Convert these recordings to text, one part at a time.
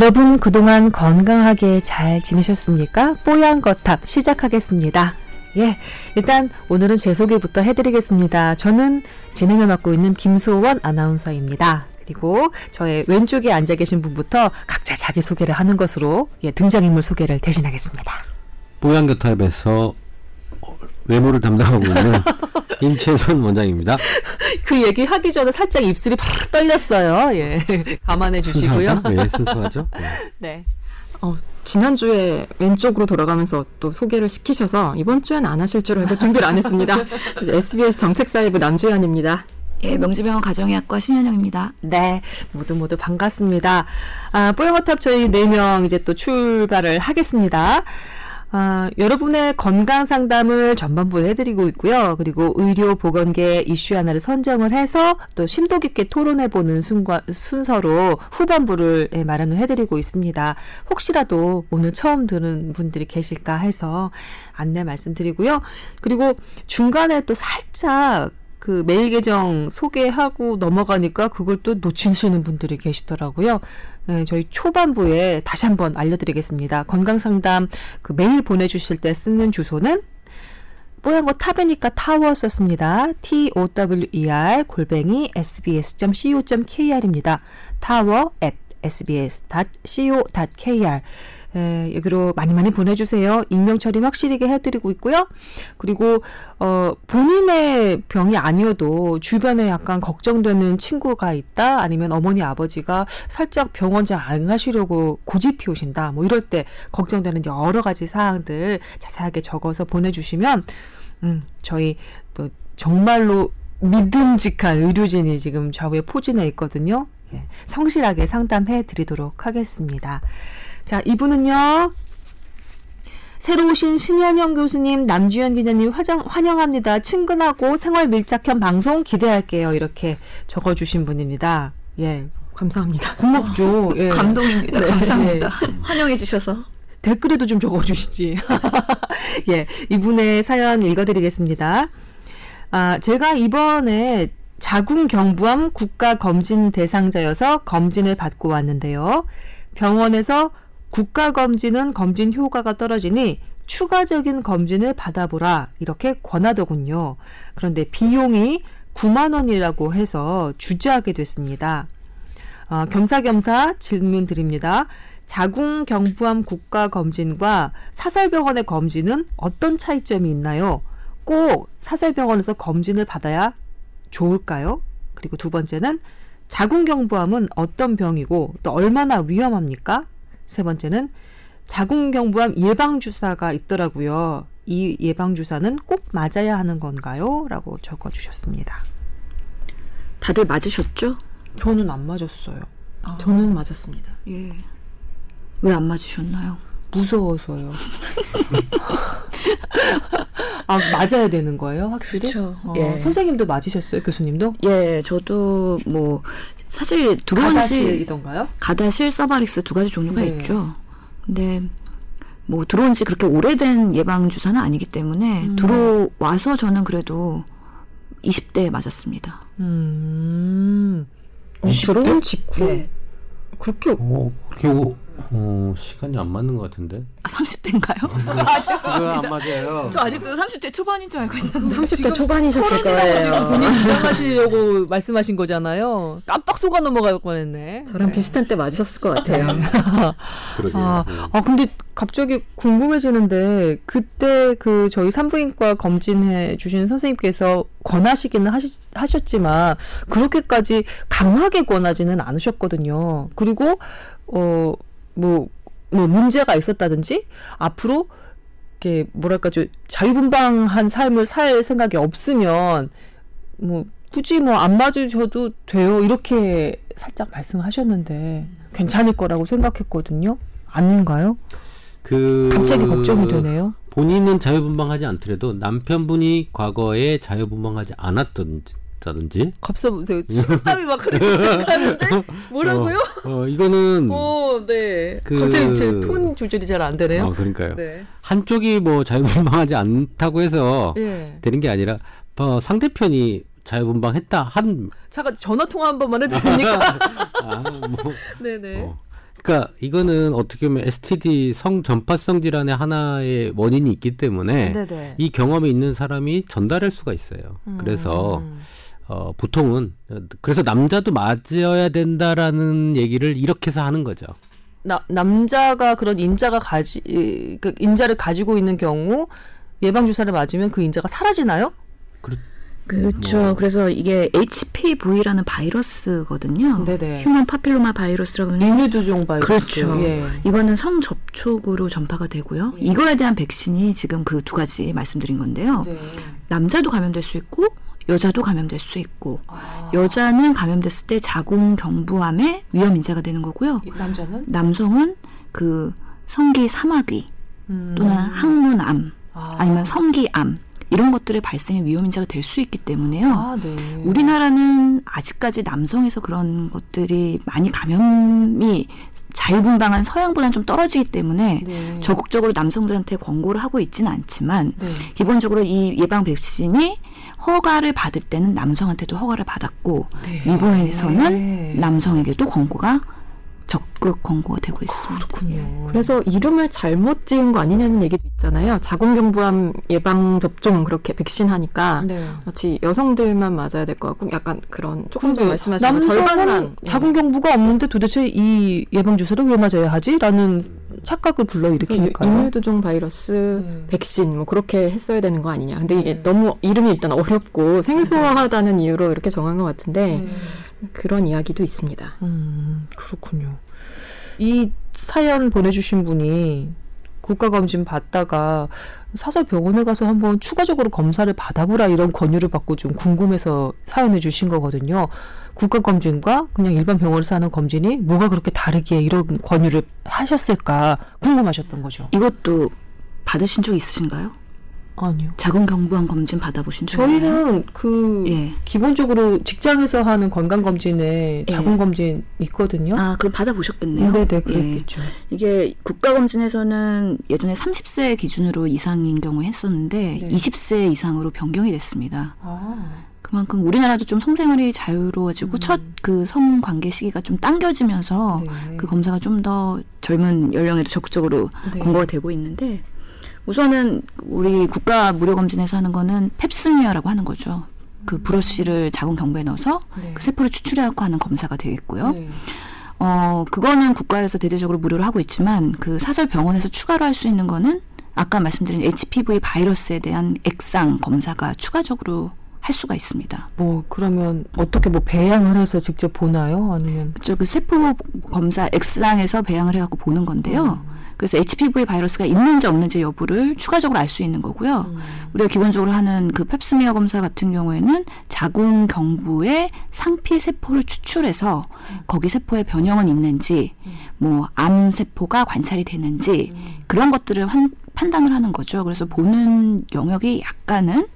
여러분 그동안 건강하게 잘 지내셨습니까? 뽀얀 거탑 시작하겠습니다. 예, 일단 오늘은 제 소개부터 해드리겠습니다. 저는 진행을 맡고 있는 김소원 아나운서입니다. 그리고 저의 왼쪽에 앉아 계신 분부터 각자 자기 소개를 하는 것으로 예, 등장인물 소개를 대신하겠습니다. 뽀얀거탑에서 외모를 담당하고 있는 임채선 원장입니다. 그 얘기 하기 전에 살짝 입술이 팍 떨렸어요. 예, 감안해 주시고요. 순수하죠? 네, 순수하죠. 네. 네. 어, 지난주에 왼쪽으로 돌아가면서 또 소개를 시키셔서 이번 주엔 안 하실 줄 알고 준비를 안 했습니다. SBS 정책사회부 남주현입니다. 예, 명지병원 가정의학과 신현영입니다. 네, 모두 모두 반갑습니다. 아, 뽀얀거탑 저희 네 명 이제 또 출발을 하겠습니다. 아, 여러분의 건강 상담을 전반부 해드리고 있고요. 그리고 의료 보건계 이슈 하나를 선정을 해서 또 심도 깊게 토론해보는 순과, 순서로 후반부를 예, 마련을 해드리고 있습니다. 혹시라도 오늘 처음 듣는 분들이 계실까 해서 안내 말씀드리고요. 그리고 중간에 또 살짝 그 메일 계정 소개하고 넘어가니까 그걸 또 놓치시는 분들이 계시더라고요. 네, 저희 초반부에 다시 한번 알려드리겠습니다. 건강상담 그 메일 보내주실 때 쓰는 주소는 뽀얀 거 탑이니까 타워 썼습니다. T-O-W-E-R 골뱅이 sbs.co.kr입니다. 타워 at sbs.co.kr 에, 여기로 많이 많이 보내주세요. 익명 처리 확실하게 해드리고 있고요. 그리고 어, 본인의 병이 아니어도 주변에 약간 걱정되는 친구가 있다, 아니면 어머니 아버지가 살짝 병원 잘 안 가시려고 고집이 오신다, 뭐 이럴 때 걱정되는 여러 가지 사항들 자세하게 적어서 보내주시면 음, 저희 또 정말로 믿음직한 의료진이 지금 좌우에 포진해 있거든요. 예, 성실하게 상담해 드리도록 하겠습니다. 자, 이분은요. 새로 오신 신현영 교수님, 남주현 기자님 화장, 환영합니다. 친근하고 생활 밀착형 방송 기대할게요. 이렇게 적어주신 분입니다. 예. 감사합니다. 고맙죠. 예. 감동입니다. 네. 감사합니다. 환영해 주셔서. 댓글에도 좀 적어주시지. 예, 이분의 사연 읽어드리겠습니다. 아, 제가 이번에 자궁경부암 국가검진 대상자여서 검진을 받고 왔는데요. 병원에서 국가 검진은 검진 효과가 떨어지니 추가적인 검진을 받아보라 이렇게 권하더군요. 그런데 비용이 9만 원이라고 해서 주저하게 됐습니다. 어, 겸사겸사 질문 드립니다. 자궁경부암 국가 검진과 사설병원의 검진은 어떤 차이점이 있나요? 꼭 사설병원에서 검진을 받아야 좋을까요? 그리고 두 번째는 자궁경부암은 어떤 병이고 또 얼마나 위험합니까? 세 번째는 자궁경부암 예방주사가 있더라고요. 이 예방주사는 꼭 맞아야 하는 건가요? 라고 적어주셨습니다. 다들 맞으셨죠? 저는 안 맞았어요. 저는 맞았습니다. 예. 왜 안 맞으셨나요? 무서워서요. 아, 맞아야 되는 거예요, 확실히? 그쵸. 어, 예. 선생님도 맞으셨어요, 교수님도? 예, 저도 뭐 사실 들어온 지 가다실이던가요? 가다실 서바릭스 두 가지 종류가 네. 있죠. 근데 뭐 들어온 지 그렇게 오래된 예방 주사는 아니기 때문에 음. 들어와서 저는 그래도 20대에 맞았습니다. 음. 어, 결혼 직후 네. 그렇게 어, 그렇게 오, 어, 시간이 안 맞는 것 같은데. 아, 30대인가요? 그거 안 맞아요. 저 아직도 30대 초반인 줄 알고 있는데. 30대 초반이셨을 지금 거예요. 본인 주장하시려고 말씀하신 거잖아요. 깜빡 속아 넘어갈 뻔했네. 저랑 비슷한 때 맞으셨을 것 같아요. 그러게요. 아, 네. 아, 근데 갑자기 궁금해지는데, 그때 그 저희 산부인과 검진해 주신 선생님께서 권하시기는 하시, 하셨지만, 그렇게까지 강하게 권하지는 않으셨거든요. 그리고, 어, 뭐, 뭐, 문제가 있었다든지, 앞으로, 이렇게, 뭐랄까, 좀 자유분방한 삶을 살 생각이 없으면, 뭐, 굳이 뭐 안 맞으셔도 돼요. 이렇게 살짝 말씀하셨는데, 괜찮을 거라고 생각했거든요. 아닌가요? 그 갑자기 걱정이 되네요. 본인은 자유분방하지 않더라도 남편분이 과거에 자유분방하지 않았던 다든지 갑자기 보세요. 침땀이 막 흐르기 시작하는데 뭐라고요? 어, 어, 이거는 어, 네. 그- 갑자기 제 톤 조절이 잘 안 되네요. 어, 그러니까요. 네. 한쪽이 뭐 자유분방하지 않다고 해서 예. 되는 게 아니라 어, 상대편이 자유분방했다 한 잠깐 전화 통화 한 번만 해도 됩니까? 아, 뭐, 네네. 어, 그러니까 이거는 어떻게 보면 STD 성 전파성 질환의 하나의 원인이 있기 때문에 네네. 이 경험이 있는 사람이 전달할 수가 있어요. 그래서 음. 어, 보통은 어, 그래서 남자도 맞아야 된다라는 얘기를 이렇게 해서 하는 거죠. 나, 남자가 그런 인자가 가지 그 인자를 가지고 있는 경우 예방 주사를 맞으면 그 인자가 사라지나요? 그렇죠. 뭐. 그래서 이게 HPV라는 바이러스거든요. 네네. 휴먼 파필로마 바이러스라고 하는 인류두종 바이러스. 그렇죠. 예. 이거는 성 접촉으로 전파가 되고요. 이거에 대한 백신이 지금 그 두 가지 말씀드린 건데요. 네. 남자도 감염될 수 있고 여자도 감염될 수 있고 아, 여자는 감염됐을 때 자궁 경부암의 위험 인자가 되는 거고요. 남자는 남성은 그 성기 사마귀 음. 또는 항문암 아. 아니면 성기암 이런 것들의 발생의 위험 인자가 될 수 있기 때문에요. 아, 네. 우리나라는 아직까지 남성에서 그런 것들이 많이 감염이 자유분방한 서양보다는 좀 떨어지기 때문에 네. 적극적으로 남성들한테 권고를 하고 있지는 않지만 네. 기본적으로 이 예방 백신이 허가를 받을 때는 남성한테도 허가를 받았고 네. 미국에서는 네. 남성에게도 권고가 적극 권고가 되고 있습니다. 그렇군요. 그래서 이름을 잘못 지은 거 아니냐는 얘기도 있잖아요. 자궁경부암 예방 접종 그렇게 백신 하니까 네. 마치 여성들만 맞아야 될 것 같고 약간 그런 조금 전 말씀하신 절반만 자궁 경부가 없는데 도대체 이 예방 주사를 왜 맞아야 하지?라는 착각을 그래서 불러일으키니까요. 인유두종 바이러스 네. 백신 뭐 그렇게 했어야 되는 거 아니냐. 근데 이게 네. 너무 이름이 일단 어렵고 생소하다는 이유로 이렇게 정한 것 같은데 그런 이야기도 있습니다. 음, 그렇군요. 이 사연 보내주신 분이 국가검진 받다가 사설 병원에 가서 한번 추가적으로 검사를 받아보라 이런 권유를 받고 좀 궁금해서 사연을 주신 거거든요. 국가검진과 그냥 일반 병원에서 하는 검진이 뭐가 그렇게 다르기에 이런 권유를 하셨을까 궁금하셨던 거죠. 이것도 받으신 적 있으신가요? 아니요. 자궁 경부암 검진 받아보신 적 있나요? 저희는 그 예. 기본적으로 직장에서 하는 건강 검진에 예. 자궁 검진 있거든요. 아 그럼 받아보셨겠네요. 네네 예. 그랬겠죠. 이게 국가 검진에서는 예전에 30세 기준으로 이상인 경우 했었는데 네. 20세 이상으로 변경이 됐습니다. 아, 그만큼 우리나라도 좀 성생활이 자유로워지고 첫그 성관계 시기가 좀 당겨지면서 네. 그 검사가 좀 더 젊은 연령에도 적극적으로 네. 권고가 되고 있는데 우선은 우리 국가 무료 검진에서 하는 거는 펩스미어라고 하는 거죠. 그 브러쉬를 자궁 경부에 넣어서 네. 그 세포를 추출해갖고 하는 검사가 되겠고요. 네. 어, 그거는 국가에서 대대적으로 무료로 하고 있지만 그 사설 병원에서 추가로 할 수 있는 거는 아까 말씀드린 HPV 바이러스에 대한 액상 검사가 추가적으로 할 수가 있습니다. 뭐 그러면 어떻게 뭐 배양을 해서 직접 보나요? 아니면 그쪽 그 세포 검사 액상에서 배양을 해갖고 보는 건데요. 그래서 HPV 바이러스가 있는지 없는지 여부를 추가적으로 알 수 있는 거고요. 우리가 기본적으로 하는 그 펩스미어 검사 같은 경우에는 자궁 경부에 상피 세포를 추출해서 거기 세포에 변형은 있는지, 뭐암 세포가 관찰이 되는지 그런 것들을 환- 판단을 하는 거죠. 그래서 보는 영역이 약간은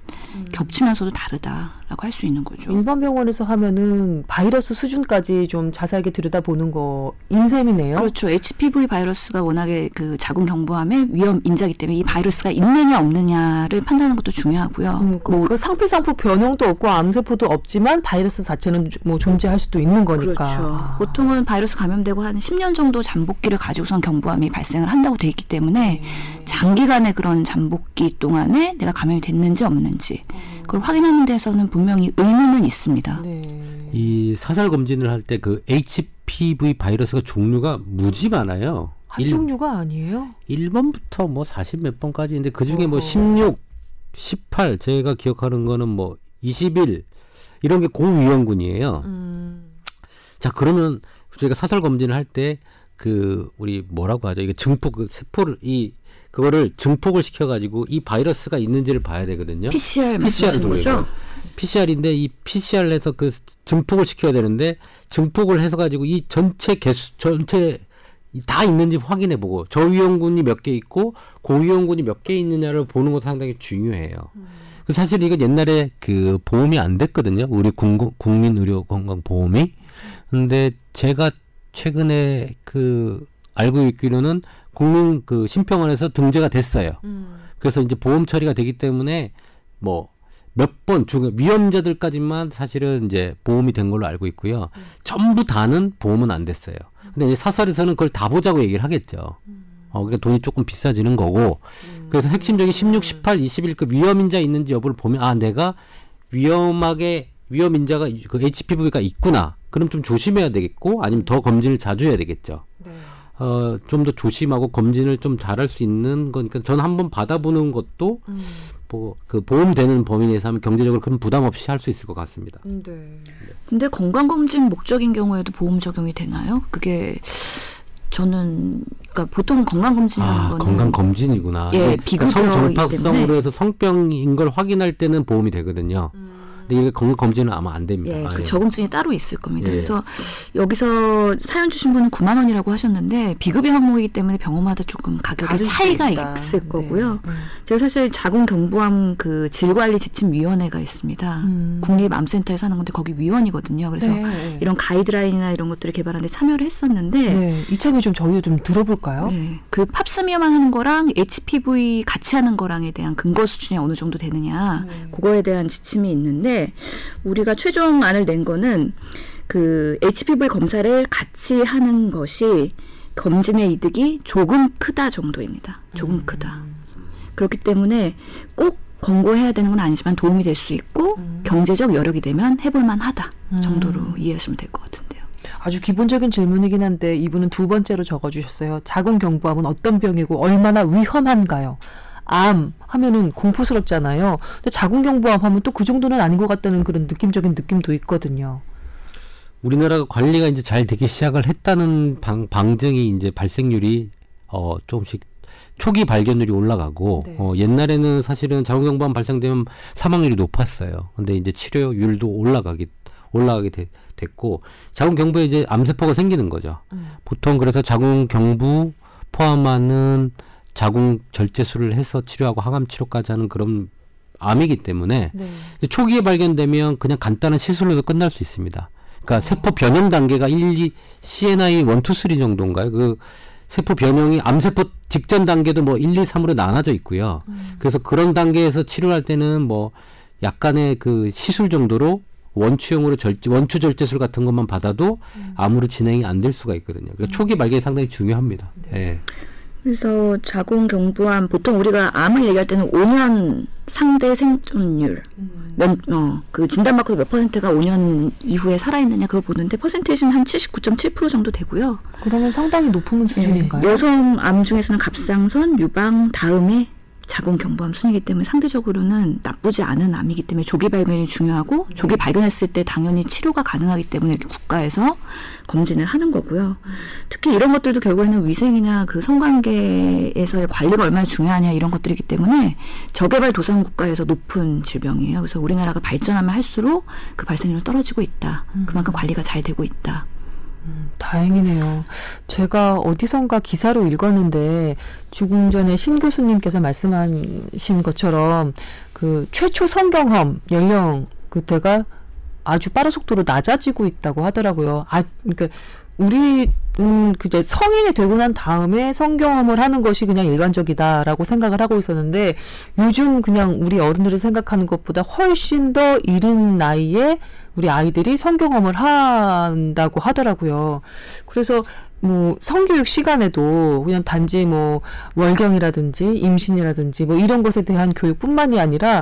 겹치면서도 다르다 라고 할 수 있는 거죠. 일반 병원에서 하면은 바이러스 수준까지 좀 자세하게 들여다보는 거 인셈이네요. 그렇죠. HPV 바이러스가 워낙에 그 자궁 경부암의 위험 인자기 때문에 이 바이러스가 있느냐 없느냐를 판단하는 것도 중요하고요. 음, 그, 뭐 그 상피상포 변형도 없고 암세포도 없지만 바이러스 자체는 뭐 존재할 수도 있는 거니까. 그렇죠. 아. 보통은 바이러스 감염되고 한 10년 정도 잠복기를 가지고선 경부암이 발생을 한다고 돼 있기 때문에 장기간의 그런 잠복기 동안에 내가 감염이 됐는지 없는지 그걸 확인하는 데서는 분명히 의무는 있습니다. 네. 이 사살 검진을 할 때 그 HPV 바이러스가 종류가 무지 많아요. 한 종류가 아니에요? 1번부터 뭐 40 몇 번까지 있는데 그 중에 뭐 어허. 16, 18 제가 기억하는 거는 뭐 21 이런 게 고위험군이에요. 음. 자 그러면 저희가 사설 검진을 할 때 그 우리 뭐라고 하죠? 이게 증폭 그 세포를 이 그거를 증폭을 시켜가지고 이 바이러스가 있는지를 봐야 되거든요. PCR PCR을? 돌려요. PCR인데 이 PCR을 해서 그 증폭을 시켜야 되는데 증폭을 해서 가지고 이 전체 개수 전체 다 있는지 확인해 보고 저위험군이 몇 개 있고 고위험군이 몇 개 있느냐를 보는 것도 상당히 중요해요. 그 사실 이거 옛날에 그 보험이 안 됐거든요. 우리 국- 국민 의료 건강 보험이. 근데 제가 최근에 그 알고 있기로는 국민 그 심평원에서 등재가 됐어요. 음. 그래서 이제 보험 처리가 되기 때문에 뭐 몇 번중 위험자들까지만 사실은 이제 보험이 된 걸로 알고 있고요. 전부 다는 보험은 안 됐어요. 근데 이제 사설에서는 그걸 다 보자고 얘기를 하겠죠. 어, 그러니까 돈이 조금 비싸지는 거고. 그래서 핵심적인 16, 18, 21급 위험인자 있는지 여부를 보면 아 내가 위험하게 위험 인자가 그 HPV가 있구나. 그럼 좀 조심해야 되겠고 아니면 더 검진을 자주 해야 되겠죠. 어, 좀 더 조심하고 검진을 좀 잘할 수 있는 거니까 저는 한번 받아보는 것도 뭐그 보험 되는 범위 내에서 하면 경제적으로 큰 부담 없이 할 수 있을 것 같습니다. 네. 근데 건강 검진 목적인 경우에도 보험 적용이 되나요? 그게 저는 그러니까 보통 건강 검진이라는 아, 거는 건강 검진이구나. 예, 비급여이기 성정파성으로 때문에. 해서 성병인 걸 확인할 때는 보험이 되거든요. 근데 이게 건강 검진은 아마 안 됩니다. 예, 아, 그 예. 적응증이 따로 있을 겁니다. 예. 그래서 여기서 사연 주신 분은 9만 원이라고 하셨는데 비급여 항목이기 때문에 병원마다 조금 수 차이가. 있을 네. 거고요. 음. 제가 사실 자궁 경부암 그 질관리 지침 위원회가 있습니다. 음. 국립 암센터에서 하는 건데 거기 위원이거든요. 그래서 네. 이런 가이드라인이나 이런 것들을 개발하는데 참여를 했었는데 네. 이참에 좀 저희도 좀 들어볼까요? 네. 그 팝스미어만 하는 거랑 HPV 같이 하는 거랑에 대한 근거 수준이 어느 정도 되느냐 그거에 대한 지침이 있는데 우리가 최종안을 낸 거는 그 HPV 검사를 같이 하는 것이 검진의 이득이 조금 크다 정도입니다. 조금 크다. 그렇기 때문에 꼭 권고해야 되는 건 아니지만 도움이 될 수 있고 경제적 여력이 되면 해볼만 하다 정도로 이해하시면 될 것 같은데요. 아주 기본적인 질문이긴 한데 이분은 두 번째로 적어주셨어요. 자궁경부암은 어떤 병이고 얼마나 위험한가요? 암 하면은 공포스럽잖아요. 근데 자궁경부암 하면 또 그 정도는 아닌 것 같다는 그런 느낌적인 느낌도 있거든요. 우리나라가 관리가 이제 잘 되기 시작을 했다는 방, 방증이 이제 발생률이 어 조금씩 초기 발견률이 올라가고 네. 어 옛날에는 사실은 자궁경부암 발생되면 사망률이 높았어요. 근데 이제 치료율도 올라가기 올라가게 되- 됐고 자궁경부에 이제 암세포가 생기는 거죠. 음. 보통 그래서 자궁경부 포함하는 자궁 절제술을 해서 치료하고 항암 치료까지 하는 그런 암이기 때문에 네. 초기에 발견되면 그냥 간단한 시술로도 끝날 수 있습니다. 그러니까 세포 변형 단계가 1, 2, CNI 1, 2, 3 정도인가요? 그 세포 변형이 암세포 직전 단계도 뭐 1, 2, 3으로 나눠져 있고요. 그래서 그런 단계에서 치료할 때는 뭐 약간의 그 시술 정도로 원추형으로 절제, 원추 절제술 같은 것만 받아도 암으로 진행이 안 될 수가 있거든요. 그러니까 초기 발견이 상당히 중요합니다. 예. 그래서 자궁 경부암 보통 우리가 암을 얘기할 때는 5년 상대 생존율 몇, 어, 그 진단받고 몇 퍼센트가 5년 이후에 살아있느냐 그걸 보는데 퍼센테이지는 한 79.7% 정도 되고요. 그러면 상당히 높은 수준인가요? 여성 암 중에서는 갑상선, 유방 다음에 자궁 경부암 순이기 때문에 상대적으로는 나쁘지 않은 암이기 때문에 조기 발견이 중요하고 조기 발견했을 때 당연히 치료가 가능하기 때문에 이렇게 국가에서 검진을 하는 거고요. 특히 이런 것들도 결국에는 위생이나 그 성관계에서의 관리가 얼마나 중요하냐 이런 것들이기 때문에 저개발 도상 국가에서 높은 질병이에요. 그래서 우리나라가 발전하면 할수록 그 발생률은 떨어지고 있다. 그만큼 관리가 잘 되고 있다. 다행이네요. 제가 어디선가 기사로 읽었는데 조금 전에 신 교수님께서 말씀하신 것처럼 그 최초 성경험 연령 그때가 아주 빠른 속도로 낮아지고 있다고 하더라고요. 아, 그러니까 우리 음 그제 성인이 되고 난 다음에 성경험을 하는 것이 그냥 일반적이다라고 생각을 하고 있었는데 요즘 그냥 우리 어른들이 생각하는 것보다 훨씬 더 이른 나이에 우리 아이들이 성경험을 한다고 하더라고요. 그래서 뭐 성교육 시간에도 그냥 단지 뭐 월경이라든지 임신이라든지 뭐 이런 것에 대한 교육뿐만이 아니라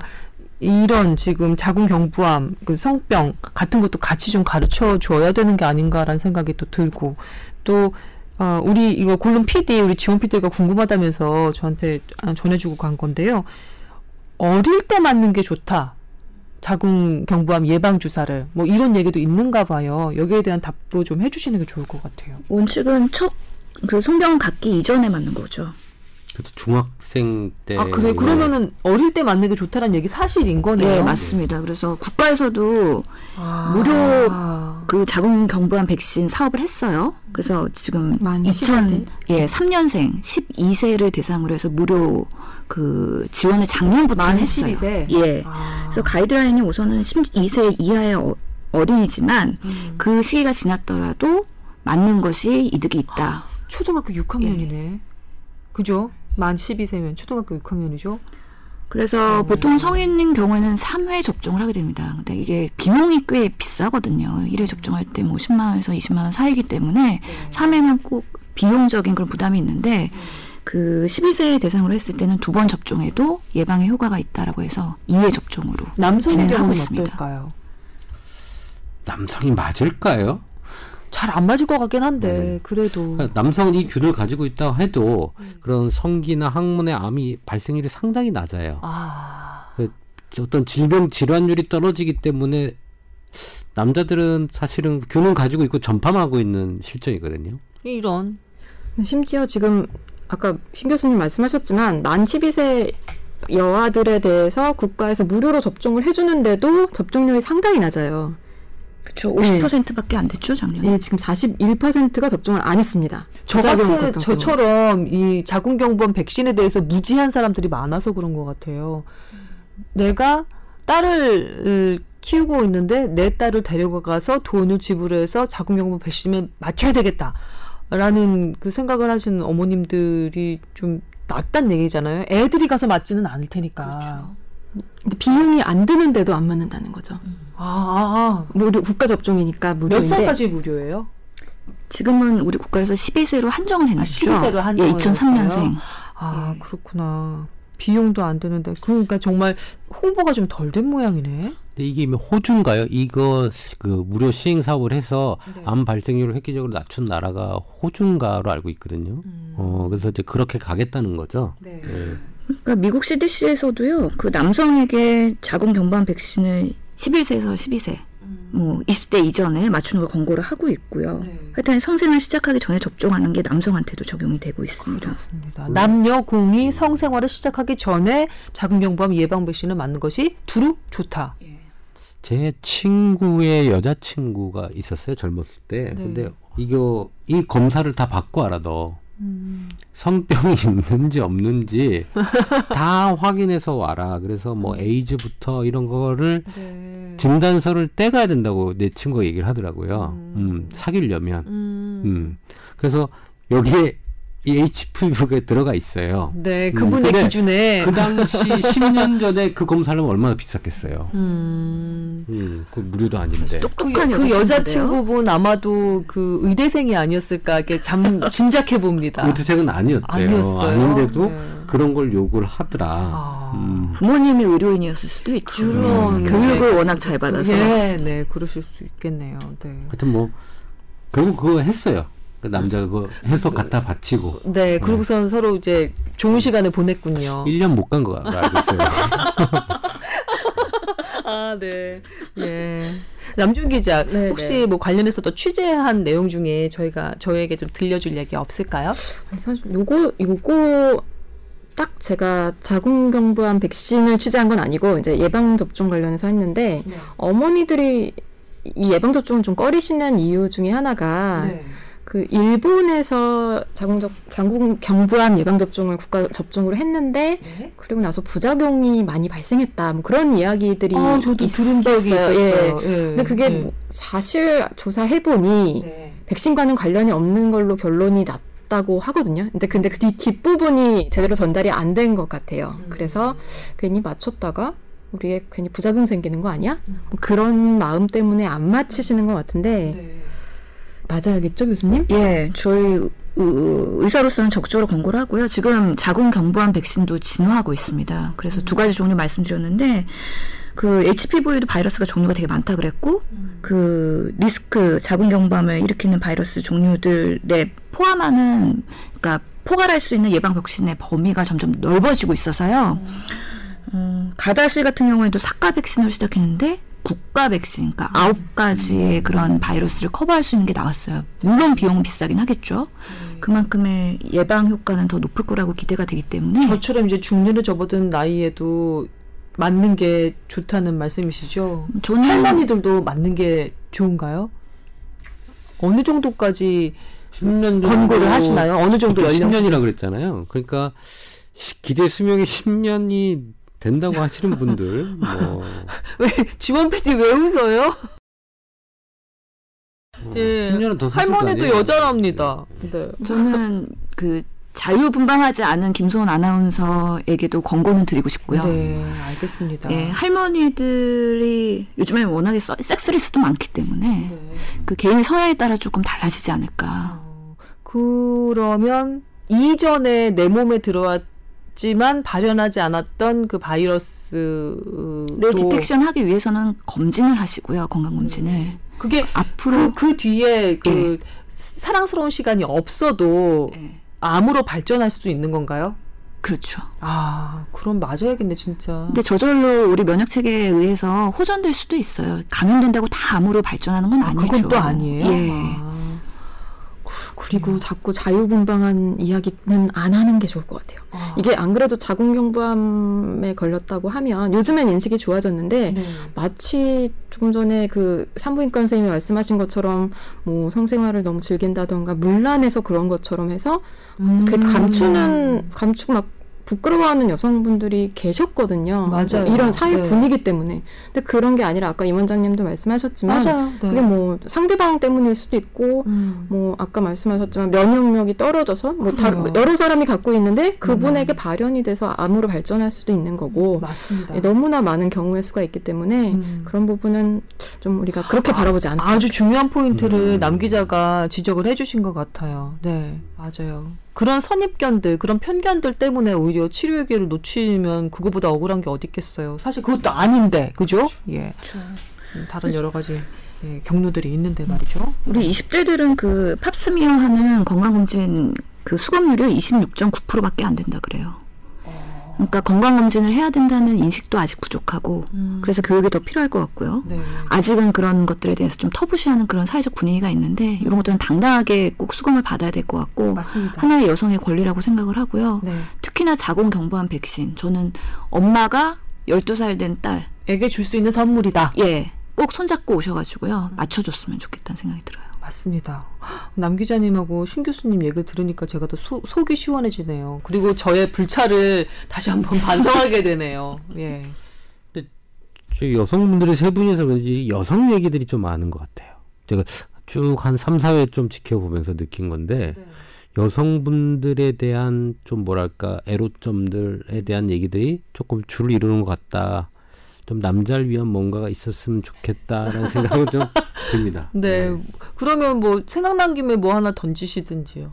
이런 지금 자궁경부암, 그 성병 같은 것도 같이 좀 가르쳐 줘야 되는 게 아닌가라는 생각이 또 들고 또 어, 우리 이거 골룸 PD 우리 지원 PD가 궁금하다면서 저한테 아, 전해주고 간 건데요. 어릴 때 맞는 게 좋다. 자궁 경부암 예방 주사를 뭐 이런 얘기도 있는가 봐요. 여기에 대한 답도 좀 해주시는 게 좋을 것 같아요. 원칙은 첫 그 성병 갖기 이전에 맞는 거죠. 그래도 중학 생 때 아 그래 그러면은 어릴 때 맞는 게 좋다는 얘기 사실인 거네요. 네, 맞습니다. 그래서 국가에서도 아. 무료 그 자궁 경부암 백신 사업을 했어요. 그래서 지금 만2000 예, 3년생 12세를 대상으로 해서 무료 그 지원을 작년부터 만 했어요. 12세? 예. 아. 그래서 가이드라인이 우선은 12세 이하의 어, 어린이지만 음. 그 시기가 지났더라도 맞는 것이 이득이 있다. 초등학교 6학년이네. 그죠? 만 12세면 초등학교 6학년이죠. 그래서 보통 성인인 경우에는 3회 접종을 하게 됩니다. 근데 이게 비용이 꽤 비싸거든요. 1회 접종할 때 뭐 10만 원에서 20만 원 사이기 때문에 3회면 꼭 비용적인 그런 부담이 있는데 그 12세 대상으로 했을 때는 두 번 접종해도 예방에 효과가 있다라고 해서 2회 접종으로 진행하고 있습니다. 어떨까요? 남성이 맞을까요? 잘 안 맞을 것 같긴 한데 네. 그래도 그러니까 남성은 이 균을 가지고 있다 해도 그런 성기나 항문의 암이 발생률이 상당히 낮아요. 아 어떤 질병 질환율이 떨어지기 때문에 남자들은 사실은 균은 가지고 있고 전파하고 있는 실정이거든요. 이런 심지어 지금 아까 신 교수님 말씀하셨지만 만 12세 여아들에 대해서 국가에서 무료로 접종을 해주는데도 접종률이 상당히 낮아요. 그렇죠. 50%밖에 안 됐죠, 작년에. 예, 지금 41%가 접종을 안 했습니다. 저 같은 저처럼 이 자궁경부암 백신에 대해서 무지한 사람들이 많아서 그런 것 같아요. 내가 딸을 으, 키우고 있는데 내 딸을 데려가서 돈을 지불해서 자궁경부암 백신에 맞춰야 되겠다라는 그 생각을 하시는 어머님들이 좀 낫단 얘기잖아요. 애들이 가서 맞지는 않을 테니까. 근데 비용이 안 드는데도 안 맞는다는 거죠. 아, 아, 무료 국가 접종이니까 아. 몇 무료인데 살까지 무료예요? 지금은 우리 국가에서 12세로 한정을 해놨죠. 12세로 한정을 예, 2003년생. 아, 그렇구나. 비용도 안 드는데 그러니까 정말 홍보가 좀 덜 된 모양이네. 근데 이게 뭐 호주인가요? 이거 그 무료 시행 사업을 해서 네. 암 발생률을 획기적으로 낮춘 나라가 호주인가로 알고 있거든요. 어 그래서 이제 그렇게 가겠다는 거죠. 네. 예. 그러니까 미국 CDC에서도요, 그 남성에게 자궁 경부암 백신을 11세에서 12세, 뭐 20대 이전에 맞추는 걸 권고를 하고 있고요. 네. 하여튼 성생활 시작하기 전에 접종하는 게 남성한테도 적용이 되고 있습니다. 그렇습니다. 남녀 공이 성생활을 시작하기 전에 자궁 경부암 예방 백신을 맞는 것이 두루 좋다. 제 친구의 여자친구가 있었어요 젊었을 때. 네. 근데 이거 이 검사를 다 받고 알아도 성병이 있는지 없는지 다 확인해서 와라. 그래서 뭐 에이즈부터 이런 거를 네. 진단서를 떼가야 된다고 내 친구가 얘기를 하더라고요. 음, 사귀려면. 음. 그래서 여기에 이 HPV가 들어가 있어요. 네, 음, 그분의 근데 기준에 그 당시 10년 전에 그 검사를 하면 얼마나 비쌌겠어요. 음. 음, 그 무료도 아닌데. 그, 똑똑한 그 여자친구인데요. 여자친구분 아마도 그 의대생이 아니었을까 이렇게 잠 짐작해 봅니다. 우드색은 아니었대요. 아니었어요? 아닌데도 네. 그런 걸 요구를 하더라. 아. 음. 부모님이 의료인이었을 수도 있죠. 그런- 교육을 워낙 잘 받아서. 네, 네, 그러실 수 있겠네요. 네. 하여튼 뭐 결국 그거 했어요. 그 남자가 그거 해서 갖다 바치고 네, 그러고선 서로 이제 좋은 시간을 보냈군요. 1년 못 간 거 알고 있어요. 아, 네. 예. 남준 기자, 네, 혹시 네. 뭐 관련해서 또 취재한 내용 중에 저희가 저에게 좀 들려줄 얘기 없을까요? 아니, 사실 요거 요거 딱 제가 자궁경부암 백신을 취재한 건 아니고 이제 예방 접종 관련해서 했는데 네. 어머니들이 이 예방 접종을 좀 꺼리시는 이유 중에 하나가 그 일본에서 자궁적 자궁 경부암 예방 접종을 국가 접종으로 했는데 네. 그리고 나서 부작용이 많이 발생했다. 뭐 그런 이야기들이 아, 저도 들은 적이 있었어요. 예. 예. 근데 그게 예. 뭐 사실 조사해 보니 네. 백신과는 관련이 없는 걸로 결론이 났 다고 하거든요. 근데 근데 그 뒤, 뒷부분이 제대로 전달이 안 된 것 같아요. 음. 그래서 괜히 맞췄다가 우리의 괜히 부작용 생기는 거 아니야? 뭐 그런 마음 때문에 안 맞히시는 것 같은데 네. 맞아야겠죠, 교수님? 예, 저희 의- 의사로서는 적극적으로 권고를 하고요. 지금 자궁 경부암 백신도 진화하고 있습니다. 그래서 두 가지 종류 말씀드렸는데 그 HPV도 바이러스가 종류가 되게 많다 그랬고 그 리스크 자궁 경부암을 일으키는 바이러스 종류들에 포함하는 그러니까 포괄할 수 있는 예방 백신의 범위가 점점 넓어지고 있어서요. 어, 가다시 같은 경우에도 사과 백신으로 시작했는데 국가 백신, 그러니까 아홉 가지의 그런 바이러스를 커버할 수 있는 게 나왔어요. 물론 비용은 비싸긴 하겠죠. 그만큼의 예방 효과는 더 높을 거라고 기대가 되기 때문에 저처럼 이제 중년에 접어든 나이에도 맞는 게 좋다는 말씀이시죠? 저는 할머니들도 맞는 게 좋은가요? 어느 정도까지 10년 정도 권고를 하시나요? 어느 정도 보통 연령? 10년이라 그랬잖아요. 그러니까 시- 기대 수명이 10년이 된다고 하시는 분들 뭐 왜 지원 PD 왜 웃어요? 예. 10년은 더 사실 거 할머니도? 여자랍니다. 네. 저는 그 자유분방하지 않은 김소은 아나운서에게도 권고는 드리고 싶고요. 네, 알겠습니다. 예, 할머니들이 요즘에 워낙에 써- 섹스리스도 많기 때문에 네. 그 개인의 성향에 따라 조금 달라지지 않을까. 어, 그러면 이전에 내 몸에 들어왔 지만 발현하지 않았던 그 바이러스를 를 디텍션하기 위해서는 검진을 하시고요, 건강 검진을. 그게 앞으로 그, 그 뒤에 그 사랑스러운 시간이 없어도 예, 암으로 발전할 수도 있는 건가요? 그렇죠. 아, 그럼 맞아야겠네, 진짜. 근데 저절로 우리 면역 체계에 의해서 호전될 수도 있어요. 감염된다고 다 암으로 발전하는 건 아, 아니죠. 그건 또 아니에요? 예. 아, 그리고 자꾸 자유분방한 이야기는 안 하는 게 좋을 것 같아요. 아. 이게 안 그래도 자궁경부암에 걸렸다고 하면 요즘엔 인식이 좋아졌는데 네. 마치 조금 전에 그 산부인과 선생님이 말씀하신 것처럼 뭐 성생활을 너무 즐긴다던가 문란해서 그런 것처럼 해서 음. 그 감추는 감추고 막 부끄러워하는 여성분들이 계셨거든요. 맞아요. 이런 사회 네. 분위기 때문에. 근데 그런 게 아니라 아까 임 원장님도 말씀하셨지만 맞아요. 네. 그게 뭐 상대방 때문일 수도 있고 음. 뭐 아까 말씀하셨지만 면역력이 떨어져서 뭐 다. 여러 사람이 갖고 있는데 그분에게 음. 발현이 돼서 암으로 발전할 수도 있는 거고 맞습니다. 예, 너무나 많은 경우의 수가 있기 때문에 음. 그런 부분은 좀 우리가 그렇게 바라보지 않습니다. 아주 중요한 포인트를 음. 남 기자가 지적을 해주신 것 같아요. 네, 맞아요. 그런 선입견들, 그런 편견들 때문에 오히려 치료의 기회를 놓치면 그거보다 억울한 게 어디 있겠어요. 사실 그것도 아닌데, 그죠? 예. 음, 다른 여러 가지 예, 경로들이 있는데 말이죠. 우리 20대들은 그 팝스미어 하는 건강검진 그 수검률이 26.9%밖에 안 된다 그래요. 그러니까 건강검진을 해야 된다는 인식도 아직 부족하고 그래서 교육이 더 필요할 것 같고요. 네. 아직은 그런 것들에 대해서 좀 터부시하는 그런 사회적 분위기가 있는데 이런 것들은 당당하게 꼭 수검을 받아야 될 것 같고 맞습니다. 하나의 여성의 권리라고 생각을 하고요. 네. 특히나 자궁 경부암 백신 저는 엄마가 12살 된 딸, 에게 줄 수 있는 선물이다. 예, 꼭 손잡고 오셔가지고요. 맞춰줬으면 좋겠다는 생각이 들어요. 맞습니다. 남 기자님하고 신 교수님 얘기를 들으니까 제가 더 소, 속이 시원해지네요. 그리고 저의 불찰을 다시 한번 반성하게 되네요. 예. 저 여성분들이 세 분이서 그런지 여성 얘기들이 좀 많은 것 같아요. 제가 쭉 한 3, 4회 좀 지켜보면서 느낀 건데 여성분들에 대한 좀 뭐랄까 애로점들에 대한 얘기들이 조금 줄을 이루는 것 같다. 좀 남자를 위한 뭔가가 있었으면 좋겠다라는 생각은 좀 듭니다. 네. 그러면 뭐 생각난 김에 뭐 하나 던지시든지요.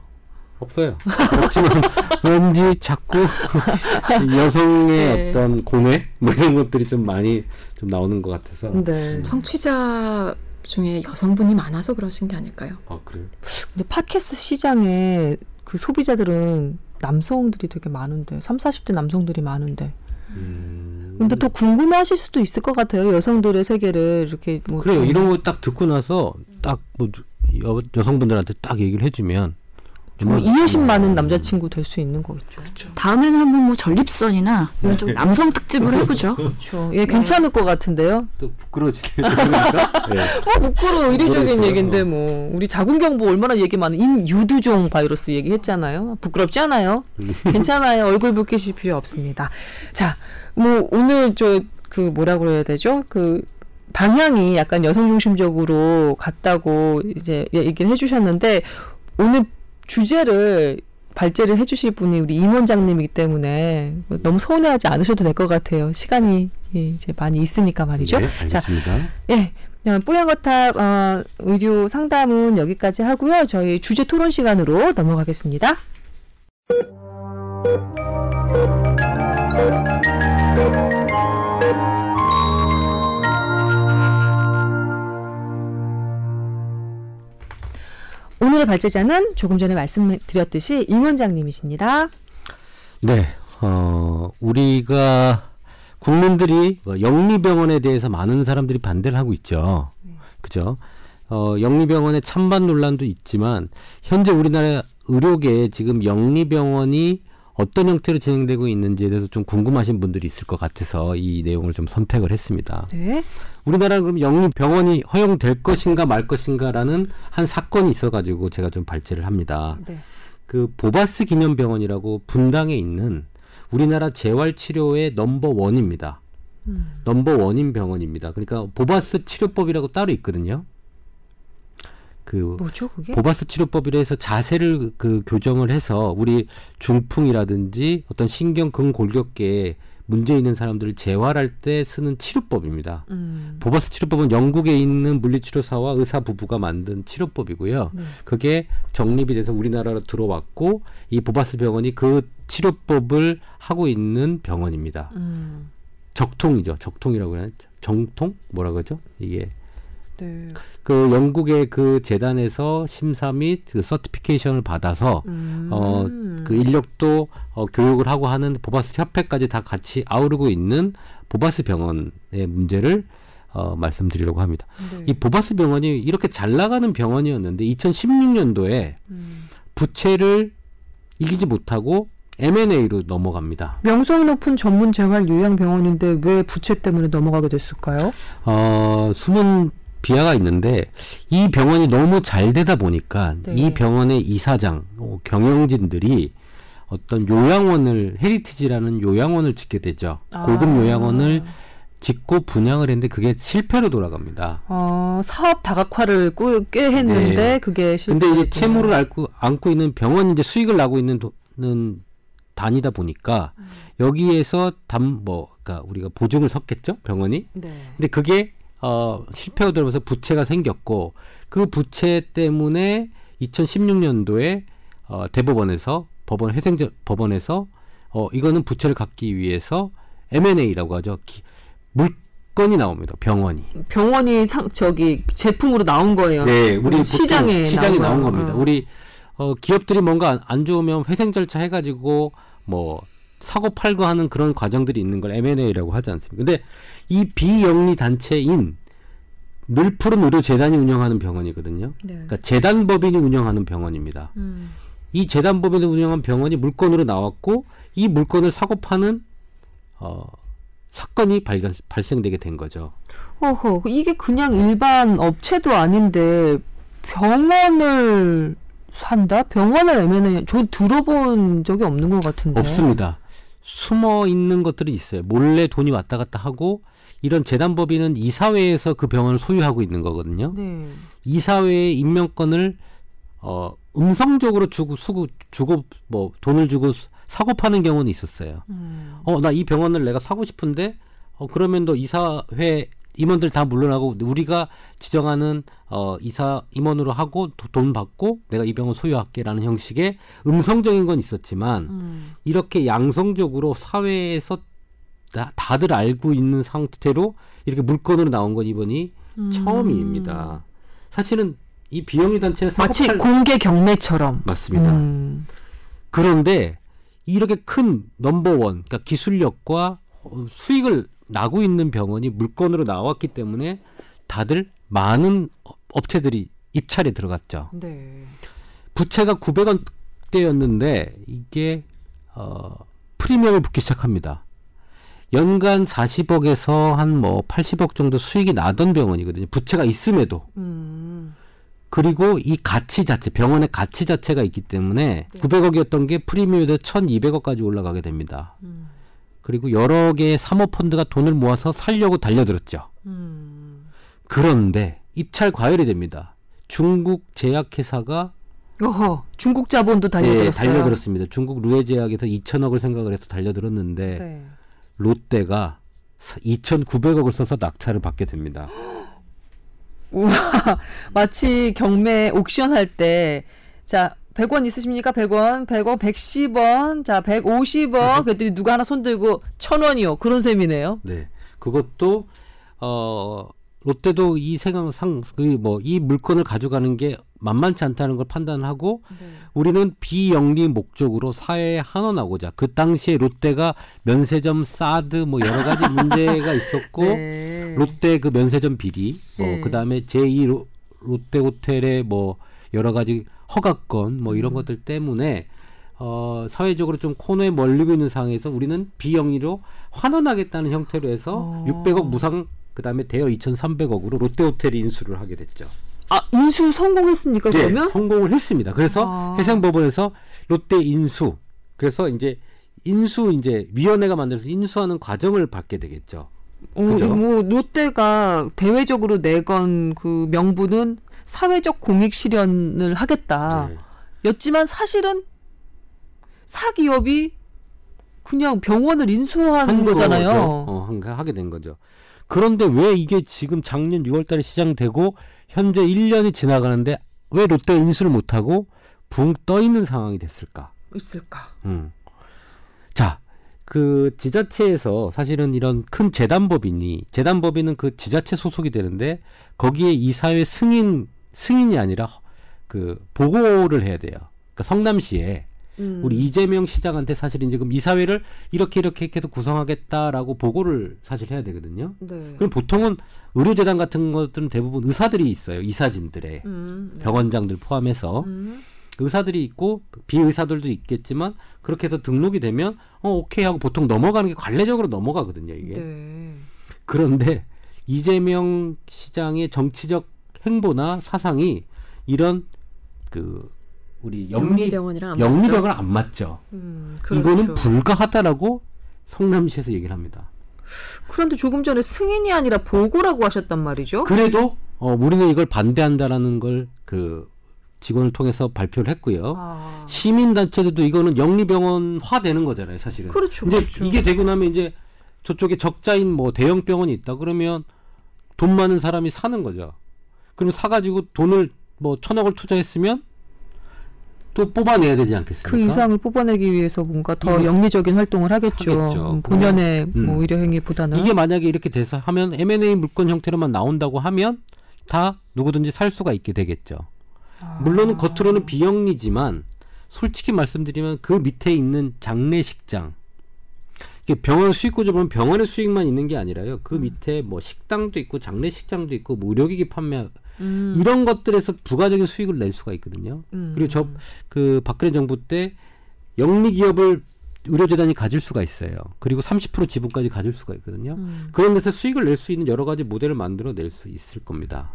없어요. 없지만 왠지 자꾸 여성의 네. 어떤 고뇌 뭐 이런 것들이 좀 많이 좀 나오는 것 같아서. 네. 청취자 중에 여성분이 많아서 그러신 게 아닐까요? 아 그래요? 근데 팟캐스트 시장에 그 소비자들은 남성들이 되게 많은데 3, 40대 남성들이 많은데 음. 근데 또 궁금해하실 수도 있을 것 같아요 여성들의 세계를 이렇게 뭐 그래요. 이런 거 딱 듣고 나서 딱 뭐 여성분들한테 딱 얘기를 해주면 뭐 정말 이해심 많은 남자친구 될 수 있는 거겠죠. 다음에는 한번 뭐 전립선이나 이런 좀 남성 특집으로 해보죠. 그렇죠. 예, 괜찮을 것 같은데요. 또 부끄러워지네요. 그러니까. 예. 어, 부끄러워 이례적인 부끄러웠어요. 얘기인데 뭐 우리 자궁경부 얼마나 얘기 많은 인유두종 바이러스 얘기했잖아요. 부끄럽지 않아요? 괜찮아요. 얼굴 붉히실 필요 없습니다. 자, 뭐 오늘 저 그 뭐라고 해야 되죠? 그 방향이 약간 여성 중심적으로 갔다고 이제 얘기를 해주셨는데 오늘 주제를 발제를 해주실 분이 우리 임 원장님이기 때문에 너무 서운해하지 않으셔도 될 것 같아요. 시간이 예, 이제 많이 있으니까 말이죠. 네, 자, 알겠습니다. 예. 뽀얀거탑 어, 의료 상담은 여기까지 하고요. 저희 주제 토론 시간으로 넘어가겠습니다. 오늘의 발제자는 조금 전에 말씀드렸듯이 임 원장님이십니다. 네, 어, 우리가 국민들이 뭐 영리병원에 대해서 많은 사람들이 반대를 하고 있죠. 그죠? 어, 영리병원의 찬반 논란도 있지만 현재 우리나라 의료계에 지금 영리병원이 어떤 형태로 진행되고 있는지에 대해서 좀 궁금하신 분들이 있을 것 같아서 이 내용을 좀 선택을 했습니다. 네. 우리나라는 그럼 영리 병원이 허용될 것인가 말 것인가라는 한 사건이 있어가지고 제가 좀 발제를 합니다. 네. 그 보바스 기념병원이라고 분당에 있는 우리나라 재활치료의 number one입니다. 음. number one인 병원입니다. 그러니까 보바스 치료법이라고 따로 있거든요. 그 뭐죠 그게? 보바스 치료법이라 해서 자세를 그 교정을 해서 우리 중풍이라든지 어떤 신경 근골격계에 문제 있는 사람들을 재활할 때 쓰는 치료법입니다. 음. 보바스 치료법은 영국에 있는 물리치료사와 의사 부부가 만든 치료법이고요. 네. 그게 정립이 돼서 우리나라로 들어왔고 이 보바스 병원이 그 치료법을 하고 있는 병원입니다. 음. 적통이죠. 적통이라고 그러나 정통 뭐라 그러죠? 이게 네. 그 영국의 그 재단에서 심사 및 그 서티피케이션을 받아서 음. 어그 인력도 어, 교육을 하고 하는 보바스 협회까지 다 같이 아우르고 있는 보바스 병원의 문제를 어, 말씀드리려고 합니다. 네. 이 보바스 병원이 이렇게 잘 나가는 병원이었는데 2016년도에 음. 부채를 이기지 못하고 M&A로 넘어갑니다. 명성 높은 전문 재활 요양 병원인데 왜 부채 때문에 넘어가게 됐을까요? 어, 숨은 비화가 있는데 이 병원이 너무 잘 되다 보니까 네. 이 병원의 이사장, 어, 경영진들이 어떤 요양원을 헤리티지라는 요양원을 짓게 되죠. 고급 아. 요양원을 짓고 분양을 했는데 그게 실패로 돌아갑니다. 어, 사업 다각화를 꾸, 꽤 했는데 네. 그게 실패. 근데 이제 채무를 안고, 안고 있는 병원 이제 수익을 나고 있는 돈은 단이다 보니까 음. 여기에서 담뭐 그러니까 우리가 보증을 섰겠죠 병원이 네. 근데 그게 어 실패가 되면서 부채가 생겼고 그 부채 때문에 2016년도에 어 대법원에서 법원 회생 법원에서 어 이거는 부채를 갚기 위해서 M&A라고 하죠. 기, 물건이 나옵니다. 병원이. 병원이 상, 저기 제품으로 나온 거예요. 네, 우리 보통 시장에 시장에 나온 나온. 겁니다. 어. 우리 어 기업들이 뭔가 안, 안 좋으면 회생 절차 해가지고 뭐 사고 팔고 하는 그런 과정들이 있는 걸 M&A라고 하지 않습니까? 근데 이 비영리 단체인 늘푸른 의료 재단이 운영하는 병원이거든요. 네. 그러니까 재단 법인이 운영하는 병원입니다. 음. 이 재단 법인이 운영한 병원이 물건으로 나왔고 이 물건을 사고 파는 어 사건이 발견 발생되게 된 거죠. 어허, 이게 그냥 일반 업체도 아닌데 병원을 산다? 병원을 M&A, 저 들어본 적이 없는 것 같은데. 없습니다. 숨어 있는 것들이 있어요. 몰래 돈이 왔다 갔다 하고 이런 재단법인은 이사회에서 그 병원을 소유하고 있는 거거든요. 네. 이사회의 임명권을 어 음성적으로 주고 수고 주고 뭐 돈을 주고 사고 파는 경우는 있었어요. 음. 어나 이 병원을 내가 사고 싶은데 어 그러면 너 이사회 임원들 다 물러나고 우리가 지정하는 어 이사 임원으로 하고 도- 돈 받고 내가 이 병원 소유할게라는 형식의 음성적인 건 있었지만 음. 이렇게 양성적으로 사회에서 다, 다들 알고 있는 상태로 이렇게 물건으로 나온 건 이번이 음. 처음입니다. 사실은 이 비영리 단체는 마치 사고팔 공개 경매처럼. 맞습니다. 음. 그런데 이렇게 큰 넘버원, 그러니까 기술력과 어, 수익을 나고 있는 병원이 물건으로 나왔기 때문에 다들 많은 업- 업체들이 입찰에 들어갔죠. 네. 부채가 900원대였는데 이게 어, 프리미엄을 붙기 시작합니다. 연간 40억에서 한 뭐 80억 정도 수익이 나던 병원이거든요. 부채가 있음에도. 음. 그리고 이 가치 자체, 병원의 가치 자체가 있기 때문에 900억이었던 게 프리미엄에 1200억까지 올라가게 됩니다. 음. 그리고 여러 개의 사모펀드가 돈을 모아서 살려고 달려들었죠. 음. 그런데 입찰 과열이 됩니다. 중국 제약회사가 어허, 중국 자본도 달려들었어요. 네, 달려들었습니다. 중국 루에 제약에서 2천억을 생각을 해서 달려들었는데 네. 롯데가 2,900억을 써서 낙찰을 받게 됩니다. 우와, 마치 경매 옥션 할 때, 자, 100원 있으십니까? 100원, 100원, 110원, 자, 150원. 그랬더니 누가 하나 손들고 1000원이요. 그런 셈이네요. 네. 그것도 어 롯데도 이 생각 상 그 뭐 이 물건을 가져가는 게 만만치 않다는 걸 판단하고 우리는 비영리 목적으로 사회에 환원하고자 그 당시에 롯데가 면세점 사드 뭐 여러 가지 문제가 있었고 네. 롯데 그 면세점 비리 뭐 네. 그다음에 제2 로, 롯데 호텔의 뭐 여러 가지 허가권 뭐 음. 이런 것들 때문에 어 사회적으로 좀 코너에 멀리고 있는 상황에서 우리는 비영리로 환원하겠다는 형태로 해서 어. 600억 무상 그다음에 대여 2,300억으로 롯데 호텔이 인수를 하게 됐죠. 아, 인수 성공했습니까, 네, 그러면? 성공을 했습니다. 그래서 아. 해상법원에서 롯데 인수 그래서 이제 인수 이제 위원회가 만들어서 인수하는 과정을 받게 되겠죠. 어, 그죠? 뭐 롯데가 대외적으로 내건 그 명분은 사회적 공익 실현을 하겠다. 네. 였지만 사실은 사기업이 그냥 병원을 인수한 한 거잖아요. 거죠. 어, 한- 하게 된 거죠. 그런데 왜 이게 지금 작년 6월달에 시장되고 현재 1년이 지나가는데 왜 롯데 인수를 못하고 붕 떠 있는 상황이 됐을까? 있을까? 음. 자, 그 지자체에서 사실은 이런 큰 재단법인이 재단법인은 그 지자체 소속이 되는데 거기에 이사회 승인 승인이 아니라 그 보고를 해야 돼요. 그러니까 성남시에 음. 우리 이재명 시장한테 사실 이제 그럼 이사회를 이렇게 이렇게 해서 구성하겠다라고 보고를 사실 해야 되거든요. 네. 그럼 보통은 의료재단 같은 것들은 대부분 의사들이 있어요. 이사진들의 음, 네. 병원장들 포함해서 음. 의사들이 있고 비의사들도 있겠지만 그렇게 해서 등록이 되면 어 오케이 하고 보통 넘어가는 게 관례적으로 넘어가거든요. 이게 네. 그런데 이재명 시장의 정치적 행보나 사상이 이런 그 우리 영리 영리병원이랑 안 맞죠? 영리병을 안 맞죠. 음, 이거는 그렇죠. 불가하다라고 성남시에서 얘기를 합니다. 그런데 조금 전에 승인이 아니라 보고라고 하셨단 말이죠. 그래도 어, 우리는 이걸 반대한다라는 걸 그 직원을 통해서 발표를 했고요. 아. 시민단체들도 이거는 영리병원화 되는 거잖아요, 사실은. 그렇죠, 이제 그렇죠. 이게 되고 나면 이제 저쪽에 적자인 뭐 대형 병원이 있다 그러면 돈 많은 사람이 사는 거죠. 그럼 사가지고 돈을 뭐 천억을 투자했으면 또 뽑아내야 되지 않겠습니까? 그 이상을 뽑아내기 위해서 뭔가 더 영리적인 활동을 하겠죠. 하겠죠. 음, 본연의 음. 뭐 의료 행위보다는 이게 만약에 이렇게 돼서 하면 M&A 물건 형태로만 나온다고 하면 다 누구든지 살 수가 있게 되겠죠. 아. 물론은 겉으로는 비영리지만 솔직히 말씀드리면 그 밑에 있는 장례식장 병원 수익 구조 보면 병원의 수익만 있는 게 아니라요. 그 밑에 뭐 식당도 있고 장례식장도 있고 뭐 의료기기 판매 음, 이런 것들에서 부가적인 수익을 낼 수가 있거든요. 음. 그리고 저 그 박근혜 정부 때 영리 기업을 의료재단이 가질 수가 있어요. 그리고 30% 지분까지 가질 수가 있거든요. 음. 그런 데서 수익을 낼 수 있는 여러 가지 모델을 만들어 낼 수 있을 겁니다.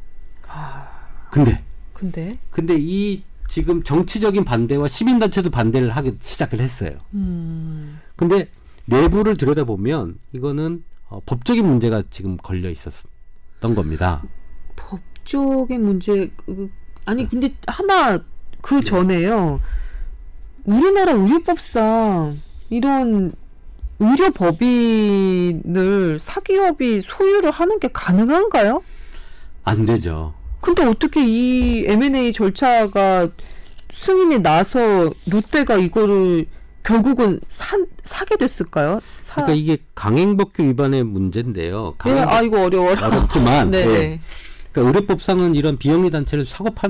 아. 근데 근데 근데 이 지금 정치적인 반대와 시민단체도 반대를 하기 시작을 했어요. 음, 근데 내부를 들여다보면 이거는 어, 법적인 문제가 지금 걸려 있었던 겁니다. 법적인 문제 그, 아니 근데 하나 그 전에요. 우리나라 의료법상 이런 의료 법인을 사기업이 소유를 하는 게 가능한가요? 안 되죠. 근데 어떻게 이 M&A 절차가 승인이 나서 롯데가 이거를 결국은 산, 사게 됐을까요? 사, 그러니까 이게 강행법규 위반의 문제인데요. 예, 강행법 아 이거 어려워요. 어렵지만 네. 예. 그러니까 의료법상은 이런 비영리 단체를 사고 파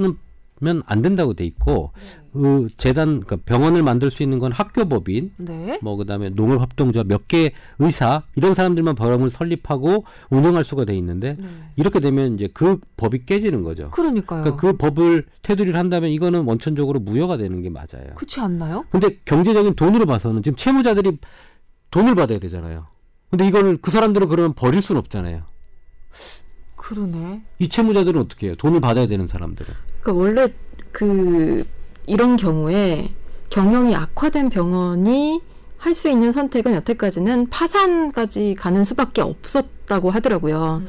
면안 된다고 돼 있고 그 재단 그러니까 병원을 만들 수 있는 건 학교법인 네. 뭐 그다음에 농업협동조합 몇 개 의사 이런 사람들만 병원을 설립하고 운영할 수가 돼 있는데 네. 이렇게 되면 이제 그 법이 깨지는 거죠. 그러니까요. 그러니까 그 법을 테두리를 한다면 이거는 원천적으로 무효가 되는 게 맞아요. 그렇지 않나요? 근데 경제적인 돈으로 봐서는 지금 채무자들이 돈을 받아야 되잖아요. 근데 이거는 그 사람들은 그러면 버릴 수는 없잖아요. 그러네. 이 채무자들은 어떻게 해요? 돈을 받아야 되는 사람들은. 그러니까 원래 그 이런 경우에 경영이 악화된 병원이 할 수 있는 선택은 여태까지는 파산까지 가는 수밖에 없었다고 하더라고요.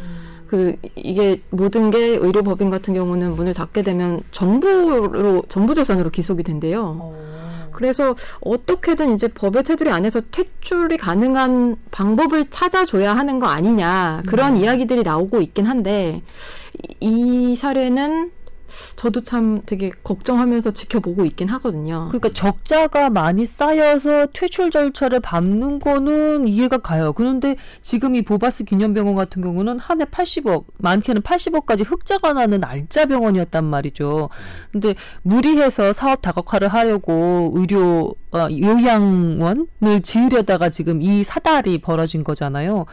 그 이게 모든 게 의료법인 같은 경우는 문을 닫게 되면 정부로 정부 재산으로 기속이 된대요. 어. 그래서 어떻게든 이제 법의 테두리 안에서 퇴출이 가능한 방법을 찾아줘야 하는 거 아니냐 그런 이야기들이 나오고 있긴 한데 이, 이 사례는 저도 참 되게 걱정하면서 지켜보고 있긴 하거든요. 그러니까 적자가 많이 쌓여서 퇴출 절차를 밟는 거는 이해가 가요. 그런데 지금 이 보바스 기념병원 같은 경우는 한 해 80억, 많게는 80억까지 흑자가 나는 알짜 병원이었단 말이죠. 근데 무리해서 사업 다각화를 하려고 의료 어, 요양원을 지으려다가 지금 이 사달이 벌어진 거잖아요.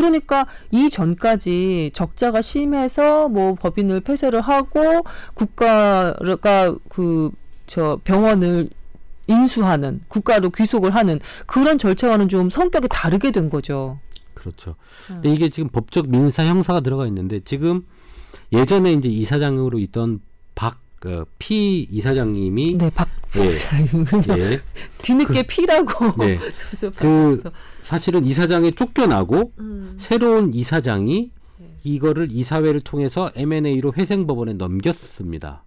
그러니까 이 전까지 적자가 심해서 뭐 법인을 폐쇄를 하고 국가가 그 저 병원을 인수하는 국가로 귀속을 하는 그런 절차와는 좀 성격이 다르게 된 거죠. 그렇죠. 근데 이게 지금 법적 민사 형사가 들어가 있는데 지금 예전에 이제 이사장으로 있던 박피 이사장님이 네, 박 예. 부사님은요. 예, 뒤늦게 피라고 네. 그 사실은 이사장에 쫓겨나고 음. 새로운 이사장이 이거를 이사회를 통해서 M&A로 회생법원에 넘겼습니다.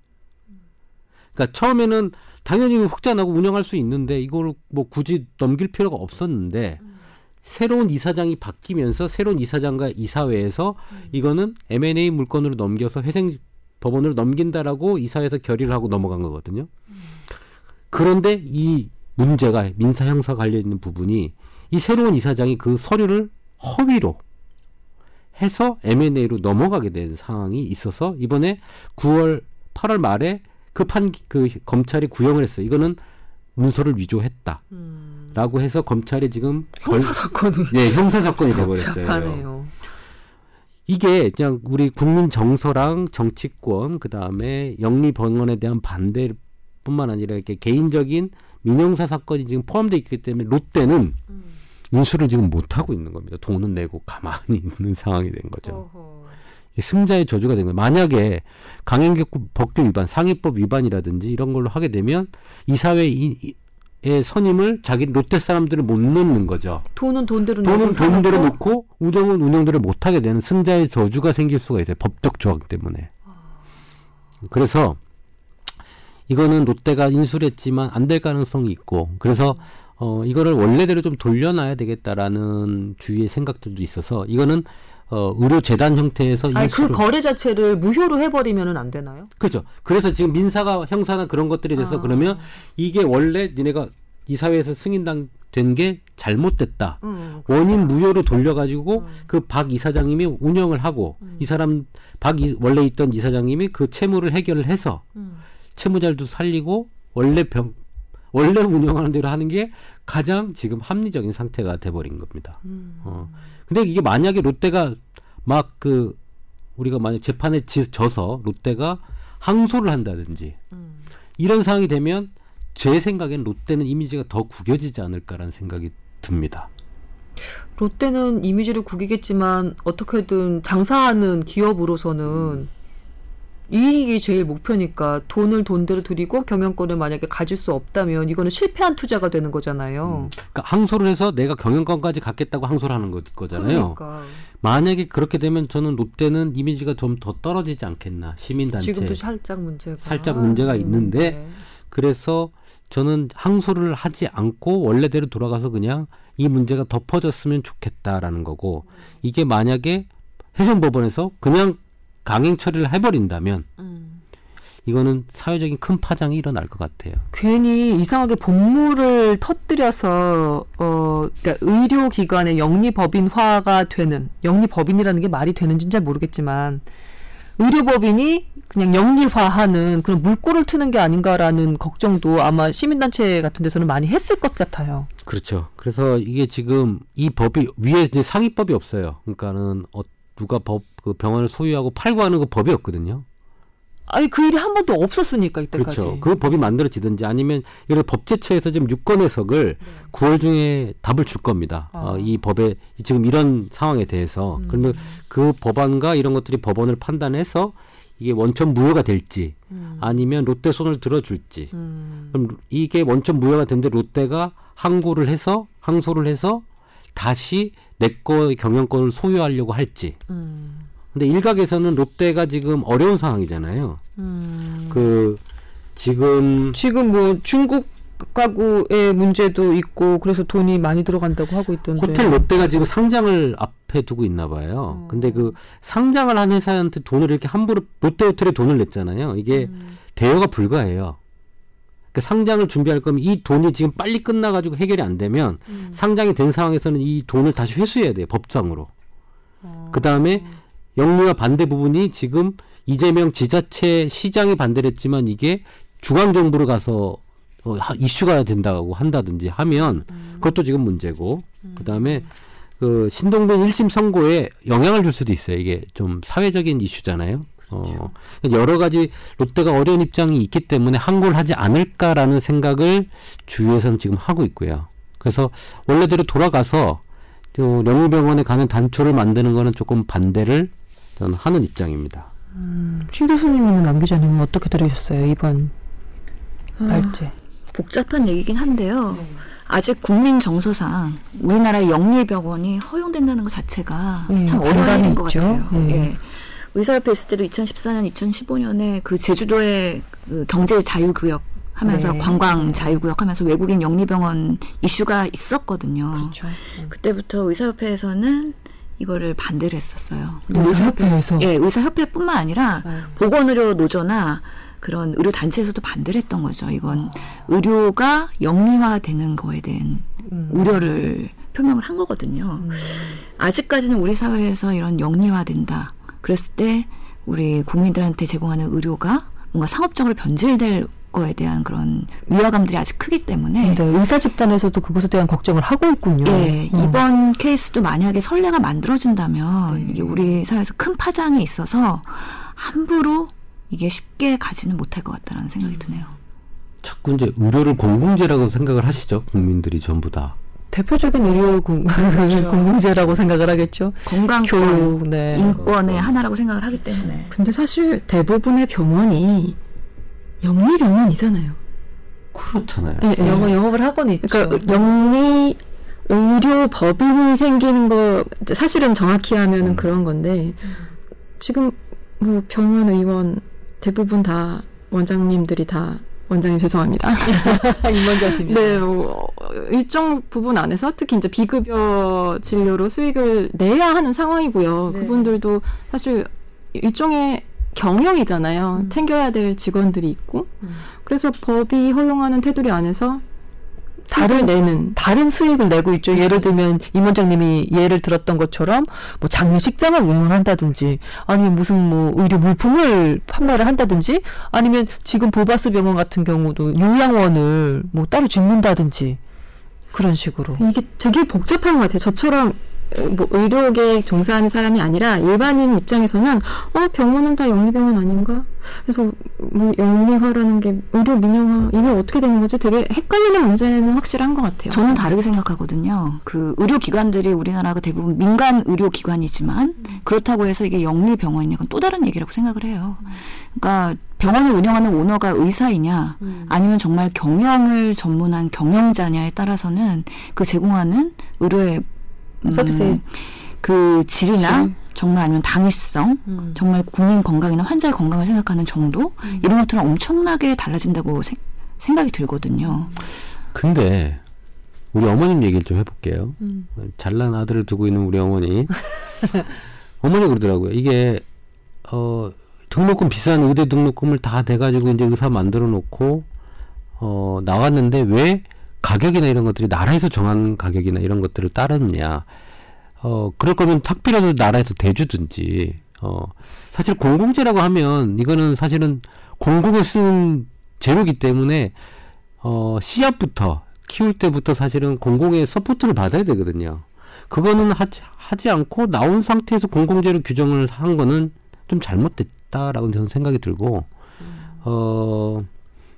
그러니까 처음에는 당연히 흑자나고 운영할 수 있는데 이걸 뭐 굳이 넘길 필요가 없었는데 새로운 이사장이 바뀌면서 새로운 이사장과 이사회에서 이거는 M&A 물건으로 넘겨서 회생 법원으로 넘긴다라고 이사회에서 결의를 하고 넘어간 거거든요. 그런데 이 문제가 민사 형사 관련 있는 부분이 이 새로운 이사장이 그 서류를 허위로 해서 M&A로 넘어가게 된 상황이 있어서 이번에 9월 8월 말에 그판그 검찰이 구형을 했어요. 이거는 문서를 위조했다. 라고 해서 검찰이 지금 벌- 형사 사건이 네, 형사 사건이 돼 버렸어요. 이게 그냥 우리 국민 정서랑 정치권 그다음에 영리 번원에 대한 반대뿐만 아니라 이렇게 개인적인 민영사 사건이 지금 포함되어 있기 때문에 롯데는 인수를 지금 못 하고 있는 겁니다. 돈은 내고 가만히 있는 상황이 된 거죠. 이 승자의 저주가 된 거예요. 만약에 강행규 법규 위반, 상위법 위반이라든지 이런 걸로 하게 되면 이사회의 선임을 자기 롯데 사람들을 못 넣는 거죠. 돈은 돈대로 돈은 돈대로 놓고 운영은 운영대로 못 하게 되는 승자의 저주가 생길 수가 있어요. 법적 조항 때문에. 그래서 이거는 롯데가 인수를 했지만 안 될 가능성이 있고 그래서 어 이거를 원래대로 좀 돌려놔야 되겠다라는 주위의 생각들도 있어서 이거는 어 의료 재단 형태에서 아니 그 거래 자체를 무효로 해버리면은 안 되나요? 그렇죠. 그래서 지금 민사가 형사나 그런 것들에 대해서 아. 그러면 이게 원래 니네가 이 사회에서 승인당 된 게 잘못됐다. 응. 원인 무효로 돌려가지고 그박 이사장님이 운영을 하고 이 사람 박 이, 원래 있던 이사장님이 그 채무를 해결을 해서 음. 채무자들도 살리고 원래 병 원래 운영하는 대로 하는 게 가장 지금 합리적인 상태가 돼버린 겁니다. 어. 근데 이게 만약에 롯데가 막 그 우리가 만약 재판에 지, 져서 롯데가 항소를 한다든지 이런 상황이 되면 제 생각엔 롯데는 이미지가 더 구겨지지 않을까라는 생각이 듭니다. 롯데는 이미지를 구기겠지만 어떻게든 장사하는 기업으로서는 이익이 제일 목표니까 돈을 돈대로 들이고 경영권을 만약에 가질 수 없다면 이거는 실패한 투자가 되는 거잖아요. 그러니까 항소를 해서 내가 경영권까지 갖겠다고 항소를 하는 거, 거잖아요. 그러니까 만약에 그렇게 되면 저는 롯데는 이미지가 좀 더 떨어지지 않겠나 시민단체. 지금도 살짝 문제가 살짝 문제가 있는데 그래서 저는 항소를 하지 않고 원래대로 돌아가서 그냥 이 문제가 덮어졌으면 좋겠다라는 거고 이게 만약에 해상법원에서 그냥 강행 처리를 해버린다면 음. 이거는 사회적인 큰 파장이 일어날 것 같아요. 괜히 이상하게 본물을 터뜨려서 어 그러니까 의료기관의 영리법인화가 되는 영리법인이라는 게 말이 되는지 잘 모르겠지만 의료법인이 그냥 영리화하는 그런 물꼬를 트는 게 아닌가라는 걱정도 아마 시민단체 같은 데서는 많이 했을 것 같아요. 그렇죠. 그래서 이게 지금 이 법이 위에 이제 상위법이 없어요. 그러니까는 어, 누가 법 그 병원을 소유하고 팔고 하는 그 법이 없거든요. 아니 그 일이 한 번도 없었으니까 이때까지. 그렇죠. 그 법이 만들어지든지 아니면 이런 법제처에서 지금 유권 해석을 9월 중에 답을 줄 겁니다. 아. 어, 이 법에 지금 이런 상황에 대해서 그러면 그 법안과 이런 것들이 법원을 판단해서 이게 원천 무효가 될지 아니면 롯데 손을 들어줄지 음. 그럼 이게 원천 무효가 된데 롯데가 항고를 해서 항소를 해서 다시 내 거의 경영권을 소유하려고 할지 음. 근데 일각에서는 롯데가 지금 어려운 상황이잖아요. 음. 그 지금 지금 뭐 중국 가구의 문제도 있고 그래서 돈이 많이 들어간다고 하고 있던데. 호텔 롯데가 지금 상장을 앞에 두고 있나 봐요. 근데 그 상장을 한 회사한테 돈을 이렇게 함부로 롯데 호텔에 돈을 냈잖아요. 이게 대여가 불가해요. 그 상장을 준비할 거면 이 돈이 지금 빨리 끝나가지고 해결이 안 되면 상장이 된 상황에서는 이 돈을 다시 회수해야 돼요. 법상으로. 그 다음에 영리와 반대 부분이 지금 이재명 지자체 시장이 반대를 했지만 이게 중앙 정부로 가서 어, 하- 이슈가 된다고 한다든지 하면 그것도 지금 문제고 그다음에 그 신동빈 1심 선고에 영향을 줄 수도 있어요. 이게 좀 사회적인 이슈잖아요. 어, 여러 가지 롯데가 어려운 입장이 있기 때문에 항고를 하지 않을까라는 생각을 주위에서는 지금 하고 있고요. 그래서 원래대로 돌아가서 또 영웅병원에 가는 단초를 만드는 거는 조금 반대를 저는 하는 입장입니다. 신 교수님이나 남 기자님은 어떻게 들으셨어요 이번 아, 발제? 복잡한 얘기긴 한데요. 아직 국민 정서상 우리나라의 영리병원이 허용된다는 것 자체가 음, 참 어려운 일인 것 있죠. 같아요. 음. 예. 의사협회 있을 때도 2014년, 2015년에 그 제주도의 그 경제 자유구역 하면서 네. 관광 자유구역 하면서 외국인 영리병원 이슈가 있었거든요. 그렇죠. 그때부터 의사협회에서는 이거를 반대를 했었어요. 의사협회에서? 예, 의사협회뿐만 아니라 네. 보건의료 노조나 그런 의료 단체에서도 반대를 했던 거죠. 이건 의료가 영리화되는 거에 대한 음. 우려를 표명을 한 거거든요. 아직까지는 우리 사회에서 이런 영리화된다. 그랬을 때 우리 국민들한테 제공하는 의료가 뭔가 상업적으로 변질될 거에 대한 그런 위화감들이 아직 크기 때문에 네, 의사 집단에서도 그것에 대한 걱정을 하고 있군요. 예, 음. 이번 케이스도 만약에 선례가 만들어진다면 네. 이게 우리 사회에서 큰 파장이 있어서 함부로 이게 쉽게 가지는 못할 것 같다라는 생각이 드네요. 자꾸 이제 의료를 공공재라고 생각을 하시죠 국민들이 전부 다. 대표적인 의료 공, 공공재라고 생각을 하겠죠. 건강권, 교육, 네. 인권의 하나라고 생각을 하기 때문에 근데 사실 대부분의 병원이 영리 병원이잖아요. 그렇잖아요. 예, 예. 영업, 영업을 하고는 있죠. 그러니까 영리 의료 법인이 생기는 거 사실은 정확히 하면은 그런 건데 지금 뭐 병원 의원 대부분 다 원장님들이 다 원장님 죄송합니다. 임원장팀이. 네, 뭐 일정 부분 안에서 특히 이제 비급여 진료로 수익을 내야 하는 상황이고요. 네. 그분들도 사실 일종의 경영이잖아요. 음. 챙겨야 될 직원들이 있고. 음. 그래서 법이 허용하는 테두리 안에서 다른 내는 다른 수익을 내고 있죠. 예를 들면 임 원장님이 예를 들었던 것처럼 뭐 장례식장을 운영한다든지 아니면 무슨 뭐 의료 물품을 판매를 한다든지 아니면 지금 보바스 병원 같은 경우도 요양원을 뭐 따로 짓는다든지 그런 식으로. 이게 되게 복잡한 것 같아요. 저처럼 뭐 의료계 종사하는 사람이 아니라 일반인 입장에서는 어 병원은 다 영리병원 아닌가? 그래서 뭐 영리화라는 게 의료 민영화 이게 어떻게 되는 거지? 되게 헷갈리는 문제는 확실한 것 같아요. 저는 다르게 생각하거든요. 그 의료기관들이 우리나라가 대부분 민간 의료기관이지만 그렇다고 해서 이게 영리병원이냐 그건 또 다른 얘기라고 생각을 해요. 그러니까 병원을 운영하는 오너가 의사이냐 아니면 정말 경영을 전문한 경영자냐에 따라서는 그 제공하는 의료의 음, 서비스의 그 질이나 질. 정말 아니면 당위성 음. 정말 국민 건강이나 환자의 건강을 생각하는 정도 이런 것들은 엄청나게 달라진다고 생- 생각이 들거든요. 근데 우리 어머님 얘기를 좀 해볼게요. 음. 잘난 아들을 두고 있는 우리 어머니. 어머니 그러더라고요. 이게 어 등록금 비싼 의대 등록금을 다 대가지고 이제 의사 만들어 놓고 어 나왔는데 왜 가격이나 이런 것들이 나라에서 정한 가격이나 이런 것들을 따르느냐. 어 그럴 거면 탁비라도 나라에서 대주든지. 어 사실 공공재라고 하면 이거는 사실은 공공을 쓰는 재료기 때문에 어, 씨앗부터 키울 때부터 사실은 공공의 support를 받아야 되거든요. 그거는 하지, 하지 않고 나온 상태에서 공공재로 규정을 한 거는 좀 잘못됐다라고 저는 생각이 들고, 어,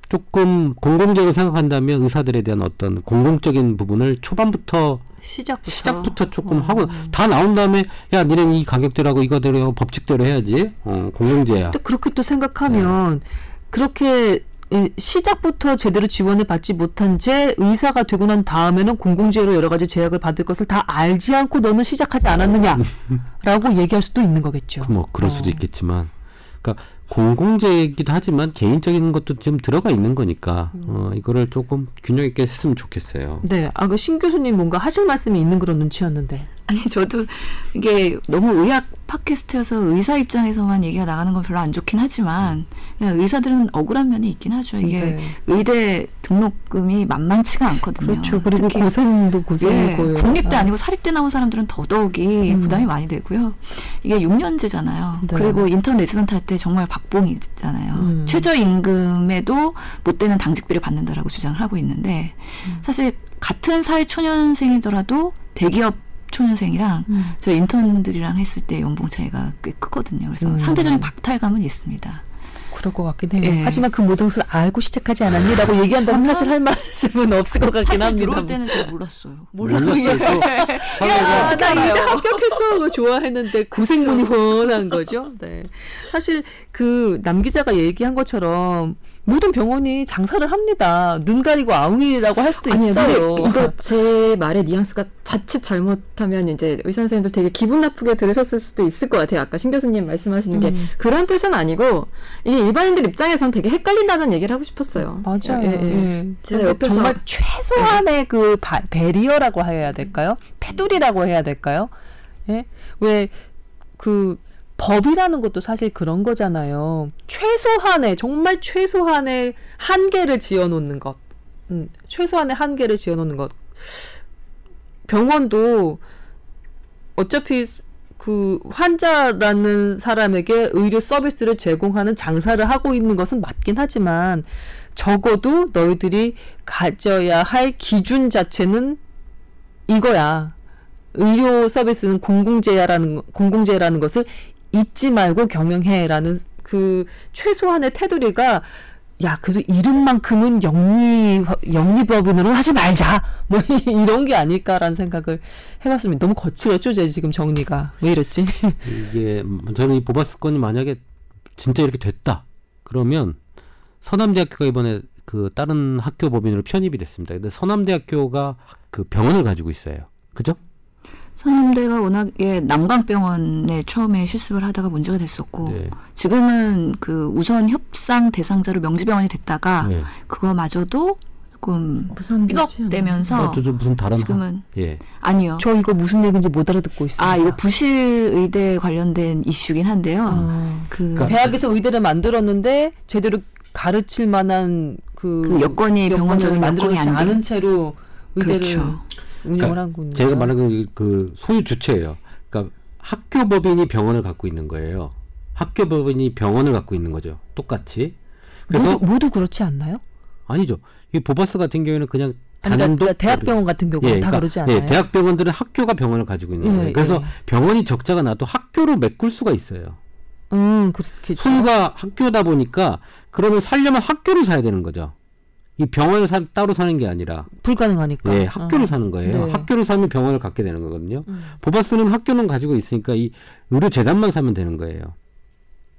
조금 공공재로 생각한다면 의사들에 대한 어떤 공공적인 부분을 초반부터 시작부터. 시작부터 조금 음. 하고 다 나온 다음에 야 니네 이 가격대로하고 이거대로 법칙대로 해야지 어, 공공재야 또 그렇게 또 생각하면 그렇게 이 시작부터 제대로 지원을 받지 못한 채 의사가 되고 난 다음에는 공공재로 여러 가지 제약을 받을 것을 다 알지 않고 너는 시작하지 않았느냐라고 얘기할 수도 있는 거겠죠. 뭐 그럴 수도 어. 있겠지만 그러니까 공공재이기도 하지만 개인적인 것도 좀 들어가 있는 거니까 어, 이거를 조금 균형 있게 했으면 좋겠어요. 네, 아 그 신 교수님 뭔가 하실 말씀이 있는 그런 눈치였는데. 아니 저도 이게 너무 의학 팟캐스트여서 의사 입장에서만 얘기가 나가는 건 별로 안 좋긴 하지만 그냥 의사들은 억울한 면이 있긴 하죠. 이게 네. 의대 등록금이 만만치가 않거든요. 그렇죠. 그리고 특히 고생도 예, 고생이고요. 국립대 아니고 사립대 나온 사람들은 더더욱이 음. 부담이 많이 되고요. 이게 6년제잖아요. 네. 그리고 인턴 레지던트 할 때 정말 박봉이잖아요. 음. 최저임금에도 못 되는 당직비를 받는다라고 주장을 하고 있는데 음. 사실 같은 사회 초년생이더라도 대기업 초년생이랑 음. 저 인턴들이랑 했을 때 연봉 차이가 꽤 크거든요. 그래서 음. 상대적인 박탈감은 있습니다. 그럴 것 같긴 해요. 예. 하지만 그 모든 것을 알고 시작하지 않았니라고 얘기한다면 사실 할 말씀은 없을 것 같긴 사실 합니다. 들어올 때는 잘 몰랐어요. 몰랐어요. 또 사회가 야, 나 이대 합격했어. 좋아했는데 고생문이 훤한 거죠. 네. 사실 그 남 기자가 얘기한 것처럼 모든 병원이 장사를 합니다. 눈 가리고 아웅이라고 할 수도 아니요, 있어요. 이거 제 말의 뉘앙스가 자칫 잘못하면 이제 의사 선생님들 되게 기분 나쁘게 들으셨을 수도 있을 것 같아요. 아까 신 교수님 말씀하시는 게 음. 그런 뜻은 아니고 이게 일반인들 입장에선 되게 헷갈린다는 얘기를 하고 싶었어요. 맞아요. 예, 예. 예. 제가 근데 옆에서 정말 최소한의 그 바, 베리어라고 해야 될까요? 테두리라고 해야 될까요? 예? 왜그 법이라는 것도 사실 그런 거잖아요. 최소한의 정말 최소한의 한계를 지어놓는 것. 음, 최소한의 한계를 지어놓는 것. 병원도 어차피 그 환자라는 사람에게 의료 서비스를 제공하는 장사를 하고 있는 것은 맞긴 하지만 적어도 너희들이 가져야 할 기준 자체는 이거야. 의료 서비스는 공공재라는 공공재라는 것을 잊지 말고 경영해라는 그 최소한의 테두리가 야 그래도 이름만큼은 영리 영리법인으로 하지 말자 뭐 이런 게 아닐까라는 생각을 해봤습니다. 너무 거칠었죠, 제 지금 정리가 왜 이랬지? 이게 저는 이 보바스 건이 만약에 진짜 이렇게 됐다 그러면 서남대학교가 이번에 그 다른 학교 법인으로 편입이 됐습니다. 근데 서남대학교가 그 병원을 가지고 있어요. 그죠? 서남대가 워낙에 남강병원에 처음에 실습을 하다가 문제가 됐었고 네. 지금은 그 우선 협상 대상자로 명지병원이 됐다가 네. 그거마저도 조금 삐걱대면서 다른 지금은 학- 예. 아니요. 저 이거 무슨 얘기인지 못 알아듣고 있어요. 아 이거 부실 의대 관련된 이슈긴 한데요. 아. 그, 그러니까 대학에서 의대를 만들었는데 제대로 가르칠 만한 그, 그 여건이 병원적인 여건이 돼. 않은 채로 의대를 그렇죠. 운영을 그러니까 한군요. 제가 말하는 그 소유 주체예요. 그러니까 학교 법인이 병원을 갖고 있는 거예요. 학교 법인이 병원을 갖고 있는 거죠. 똑같이. 그래서 모두 모두 그렇지 않나요? 아니죠. 이 보바스 같은 경우에는 그냥 아니, 단독 그러니까 대학병원 같은 경우는 다 그러지 않아요. 예, 대학병원들은 학교가 병원을 가지고 있는 예, 거예요. 그래서 예. 병원이 적자가 나도 학교로 메꿀 수가 있어요. 음, 그렇겠죠. 소유가 학교다 보니까 그러면 살려면 학교를 사야 되는 거죠. 이 병원을 사, 따로 사는 게 아니라 불가능하니까. 예, 학교를 어. 사는 거예요. 네. 학교를 사면 병원을 갖게 되는 거거든요. 음. 보바스는 학교는 가지고 있으니까 이 의료 재단만 사면 되는 거예요.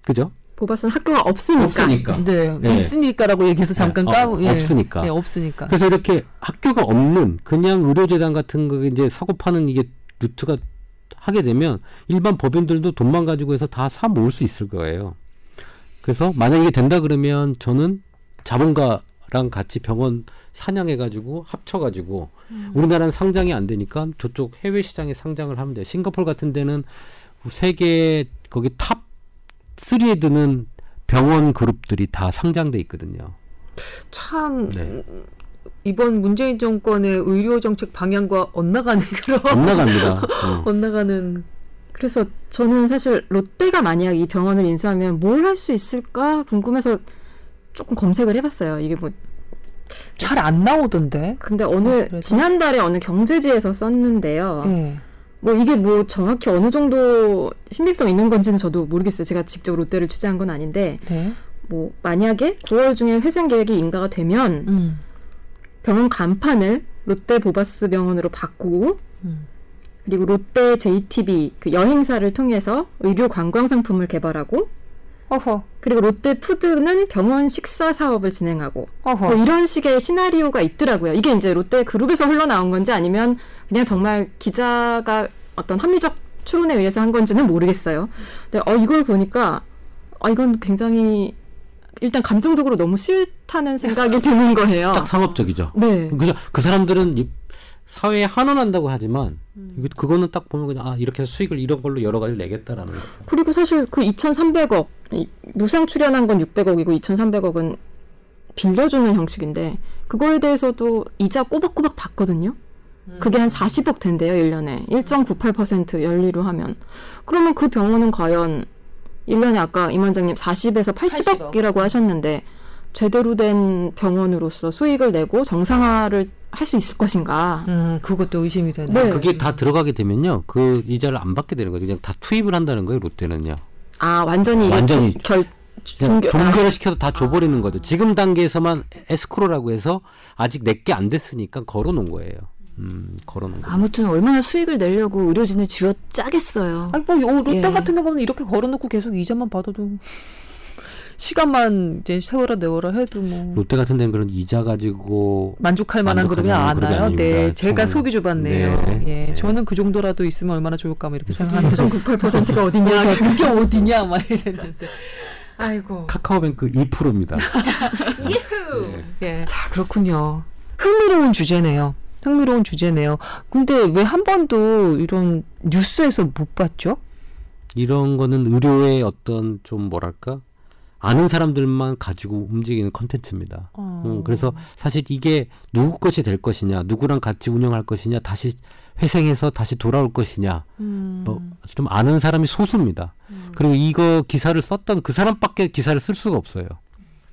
그죠? 보바스는 학교가 없으니까. 네, 예. 있으니까라고 얘기해서 잠깐 어, 까고 예. 없으니까. 예, 없으니까. 그래서 이렇게 학교가 없는 그냥 의료재단 같은 거 이제 사고 파는 이게 루트가 하게 되면 일반 법인들도 돈만 가지고 해서 다 사 모을 수 있을 거예요. 그래서 만약 이게 된다 그러면 저는 자본가 랑 같이 병원 사냥해가지고 합쳐가지고 우리나라는 상장이 안 되니까 저쪽 해외 시장에 상장을 하면 돼요. 싱가폴 같은 데는 세계 거기 top 3에 드는 병원 그룹들이 다 상장돼 있거든요. 참 네. 이번 문재인 정권의 의료 정책 방향과 엇나가는 그런 안 나갑니다. 어. 엇나가는 그래서 저는 사실 롯데가 만약 이 병원을 인수하면 뭘 할 수 있을까 궁금해서 조금 검색을 해봤어요. 이게 뭐 잘 안 나오던데. 근데 어느 아? 지난달에 어느 경제지에서 썼는데요. 예. 뭐 이게 뭐 정확히 어느 정도 신빙성 있는 건지는 저도 모르겠어요. 제가 직접 롯데를 취재한 건 아닌데 네. 뭐 만약에 9월 중에 회생 계획이 인가가 되면 음. 병원 간판을 롯데 보바스 병원으로 바꾸고 음. 그리고 롯데 JTB 그 여행사를 통해서 의료 관광 상품을 개발하고 어허. 그리고 롯데 푸드는 병원 식사 사업을 진행하고 어허. 뭐 이런 식의 시나리오가 있더라고요. 이게 이제 롯데 그룹에서 흘러나온 건지 아니면 그냥 정말 기자가 어떤 합리적 추론에 의해서 한 건지는 모르겠어요. 근데 어 이걸 보니까 아 이건 굉장히 일단 감정적으로 너무 싫다는 생각이 드는 거예요. 딱 상업적이죠. 네. 그냥 그 사람들은 이 사회에 환원한다고 하지만 이거 그거는 딱 보면 그냥 아 이렇게 해서 수익을 이런 걸로 여러 가지 내겠다라는 거죠. 그리고 사실 그 2,300억 이 무상 출연한 건 600억이고 2,300억은 빌려주는 형식인데 그거에 대해서도 이자 꼬박꼬박 받거든요. 그게 한 40억 된대요, 1년에. 1.98% 연리로 하면. 그러면 그 병원은 과연 1년에 아까 임 원장님 40에서 80억이라고 하셨는데 제대로 된 병원으로서 수익을 내고 정상화를 할 수 있을 것인가? 음, 그것도 의심이 되네. 네. 그게 다 들어가게 되면요, 그 이자를 안 받게 되는 거죠. 그냥 다 투입을 한다는 거예요. 롯데는요. 아, 완전히 완전히 결 종교- 종결을 시켜서 다 줘버리는 거죠. 지금 단계에서만 에스크로라고 해서 아직 내게 안 됐으니까 걸어놓은 거예요. 음, 걸어놓은 거. 아무튼 얼마나 수익을 내려고 의료진을 쥐어 짜겠어요. 아니 뭐 요 롯데 예. 같은 경우는 이렇게 걸어놓고 계속 이자만 받아도 시간만 이제 세월아 내월아 해도 뭐 롯데 같은 데는 그런 이자 가지고 만족할 만한 안 그룹이 와요. 네. 제가. 속이 좁았네요. 네. 예, 네. 저는 그 정도라도 있으면 얼마나 좋을까 뭐 이렇게 생각하는데 0.98%가 어디냐. 그게 어디냐 막 이랬는데. 아이고. 카카오뱅크 2%입니다. 예. 자, 그렇군요. 흥미로운 주제네요. 흥미로운 주제네요. 근데 왜 한 번도 이런 뉴스에서 못 봤죠? 이런 거는 의료의 어떤 좀 뭐랄까 아는 사람들만 가지고 움직이는 컨텐츠입니다. 어. 음, 그래서 사실 이게 누구 것이 될 것이냐, 누구랑 같이 운영할 것이냐, 다시 회생해서 다시 돌아올 것이냐, 음. 뭐좀 아는 사람이 소수입니다. 그리고 이거 기사를 썼던 그 사람밖에 기사를 쓸 수가 없어요.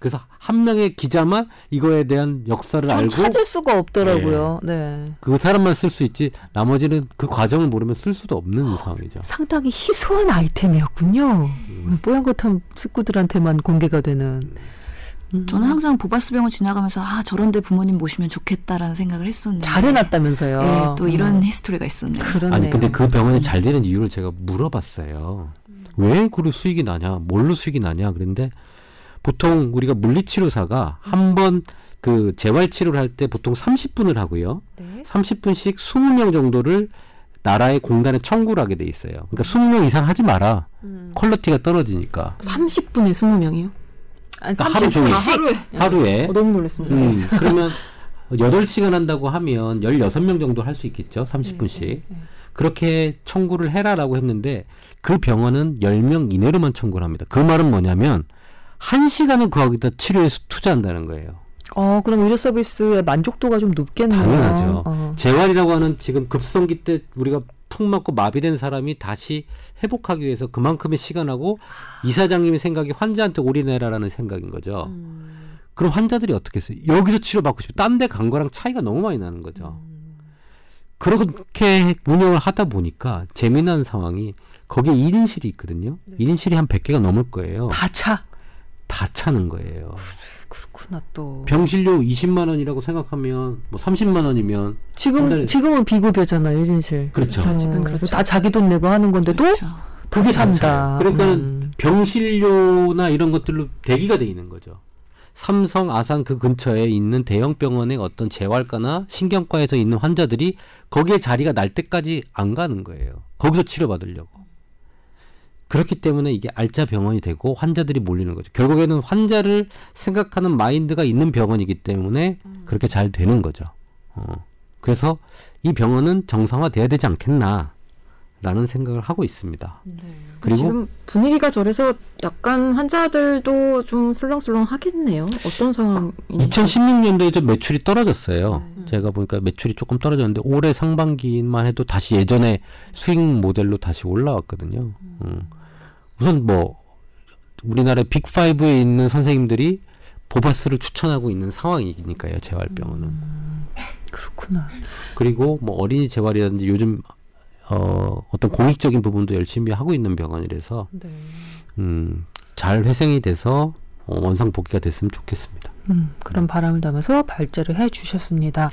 그래서 한 명의 기자만 이거에 대한 역사를 좀 알고 찾을 수가 없더라고요. 네. 그 사람만 쓸 수 있지 나머지는 그 과정을 모르면 쓸 수도 없는 상황이죠. 상당히 희소한 아이템이었군요. 음. 뽀얀거탑 식구들한테만 공개가 되는. 음. 저는 항상 보바스 병원 지나가면서 아 저런데 부모님 모시면 좋겠다라는 생각을 했었는데 잘 해놨다면서요. 예, 또 이런 음. 히스토리가 있었네요. 그렇네요. 아니 근데 그 병원이 잘 되는 이유를 제가 물어봤어요. 왜 그로 수익이 나냐? 뭘로 수익이 나냐? 그런데 보통 우리가 물리치료사가 한번 그 재활 치료를 할 때 보통 30분을 하고요. 네. 30분씩 20명 정도를 나라의 공단에 청구를 하게 돼 있어요. 그러니까 20명 이상 하지 마라. 음. quality가 떨어지니까. 30분에 20명이요? 아니, 그러니까 하루 종일. 아, 하루에. 하루에. 어, 너무 놀랐습니다. 음, 그러면 8시간 한다고 하면 16명 정도 할 수 있겠죠. 30분씩. 그렇게 청구를 해라라고 했는데 그 병원은 10명 이내로만 청구를 합니다. 그 말은 뭐냐면 1시간을 거기다 치료에 투자한다는 거예요. 어, 그럼 의료 서비스의 만족도가 좀 높겠네요. 당연하죠. 어. 재활이라고 하는 지금 급성기 때 우리가 푹 맞고 마비된 사람이 다시 회복하기 위해서 그만큼의 시간하고 이사장님의 생각이 환자한테 올인해라라는 생각인 거죠. 음. 그럼 환자들이 어떻게 했어요? 여기서 치료받고 싶어. 딴 데 간 거랑 차이가 너무 많이 나는 거죠. 그렇게 운영을 하다 보니까 재미난 상황이 거기에 1인실이 있거든요. 1인실이 한 100개가 넘을 거예요. 다 차. 다 차는 거예요. 그렇구나 또. 병실료 20만 원이라고 생각하면 뭐 30만 원이면 지금 한 달에- 지금은 비급여잖아요, 1인실. 그렇죠. 어, 지금 그렇죠. 다 자기 돈 내고 하는 건데도 그렇죠. 그게 산다. 차요. 그러니까는 음. 병실료나 이런 것들로 대기가 돼 있는 거죠. 삼성, 아산 그 근처에 있는 대형 병원의 어떤 재활과나 신경과에서 있는 환자들이 거기에 자리가 날 때까지 안 가는 거예요. 거기서 치료받으려고. 그렇기 때문에 이게 알짜 병원이 되고 환자들이 몰리는 거죠. 결국에는 환자를 생각하는 마인드가 있는 병원이기 때문에 그렇게 잘 되는 거죠. 어. 그래서 이 병원은 정상화돼야 되지 않겠나 라는 생각을 하고 있습니다. 그리고 지금 분위기가 저래서 약간 환자들도 좀 술렁술렁 하겠네요. 어떤 상황인지. 2016년도에 좀 매출이 떨어졌어요. 제가 보니까 매출이 조금 떨어졌는데 올해 상반기만 해도 다시 예전에 수익 모델로 다시 올라왔거든요. 음. 우선 뭐 우리나라 빅5에 있는 선생님들이 보바스를 추천하고 있는 상황이니까요. 재활병원은. 그렇구나. 그리고 뭐 어린이 재활이라든지 요즘 어 어떤 공익적인 부분도 열심히 하고 있는 병원이라서 네. 음, 잘 회생이 돼서 어, 원상 복귀가 됐으면 좋겠습니다. 음, 그런 바람을 담아서 발제를 해 주셨습니다.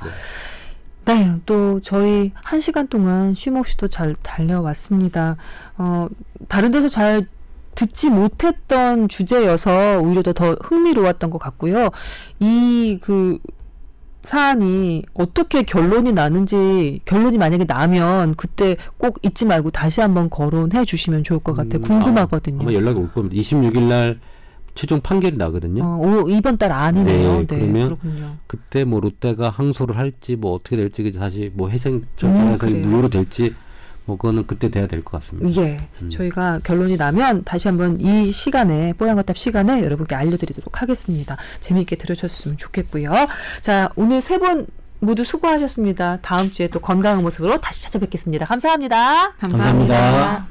네, 또 저희 한 시간 동안 쉼 없이 또 잘 달려왔습니다. 어, 다른 데서 잘 듣지 못했던 주제여서 오히려 더, 더 흥미로웠던 것 같고요. 이 그 사안이 어떻게 결론이 나는지 결론이 만약에 나면 그때 꼭 잊지 말고 다시 한번 거론해 주시면 좋을 것 같아요. 음, 궁금하거든요. 아마 연락이 올 겁니다. 26일 날 최종 판결이 나거든요. 어, 오, 이번 달 아니네요. 네, 네, 그러면 그렇군요. 그때 뭐 롯데가 항소를 할지 뭐 어떻게 될지 다시 뭐 회생 절차에서 음. 무효로 될지 뭐 그거는 그때 돼야 될 것 같습니다. 예, 음. 저희가 결론이 나면 다시 한번 이 시간에 뽀얀거탑 시간에 여러분께 알려드리도록 하겠습니다. 재미있게 들으셨으면 좋겠고요. 자, 오늘 세 분 모두 수고하셨습니다. 다음 주에 또 건강한 모습으로 다시 찾아뵙겠습니다. 감사합니다. 감사합니다. 감사합니다.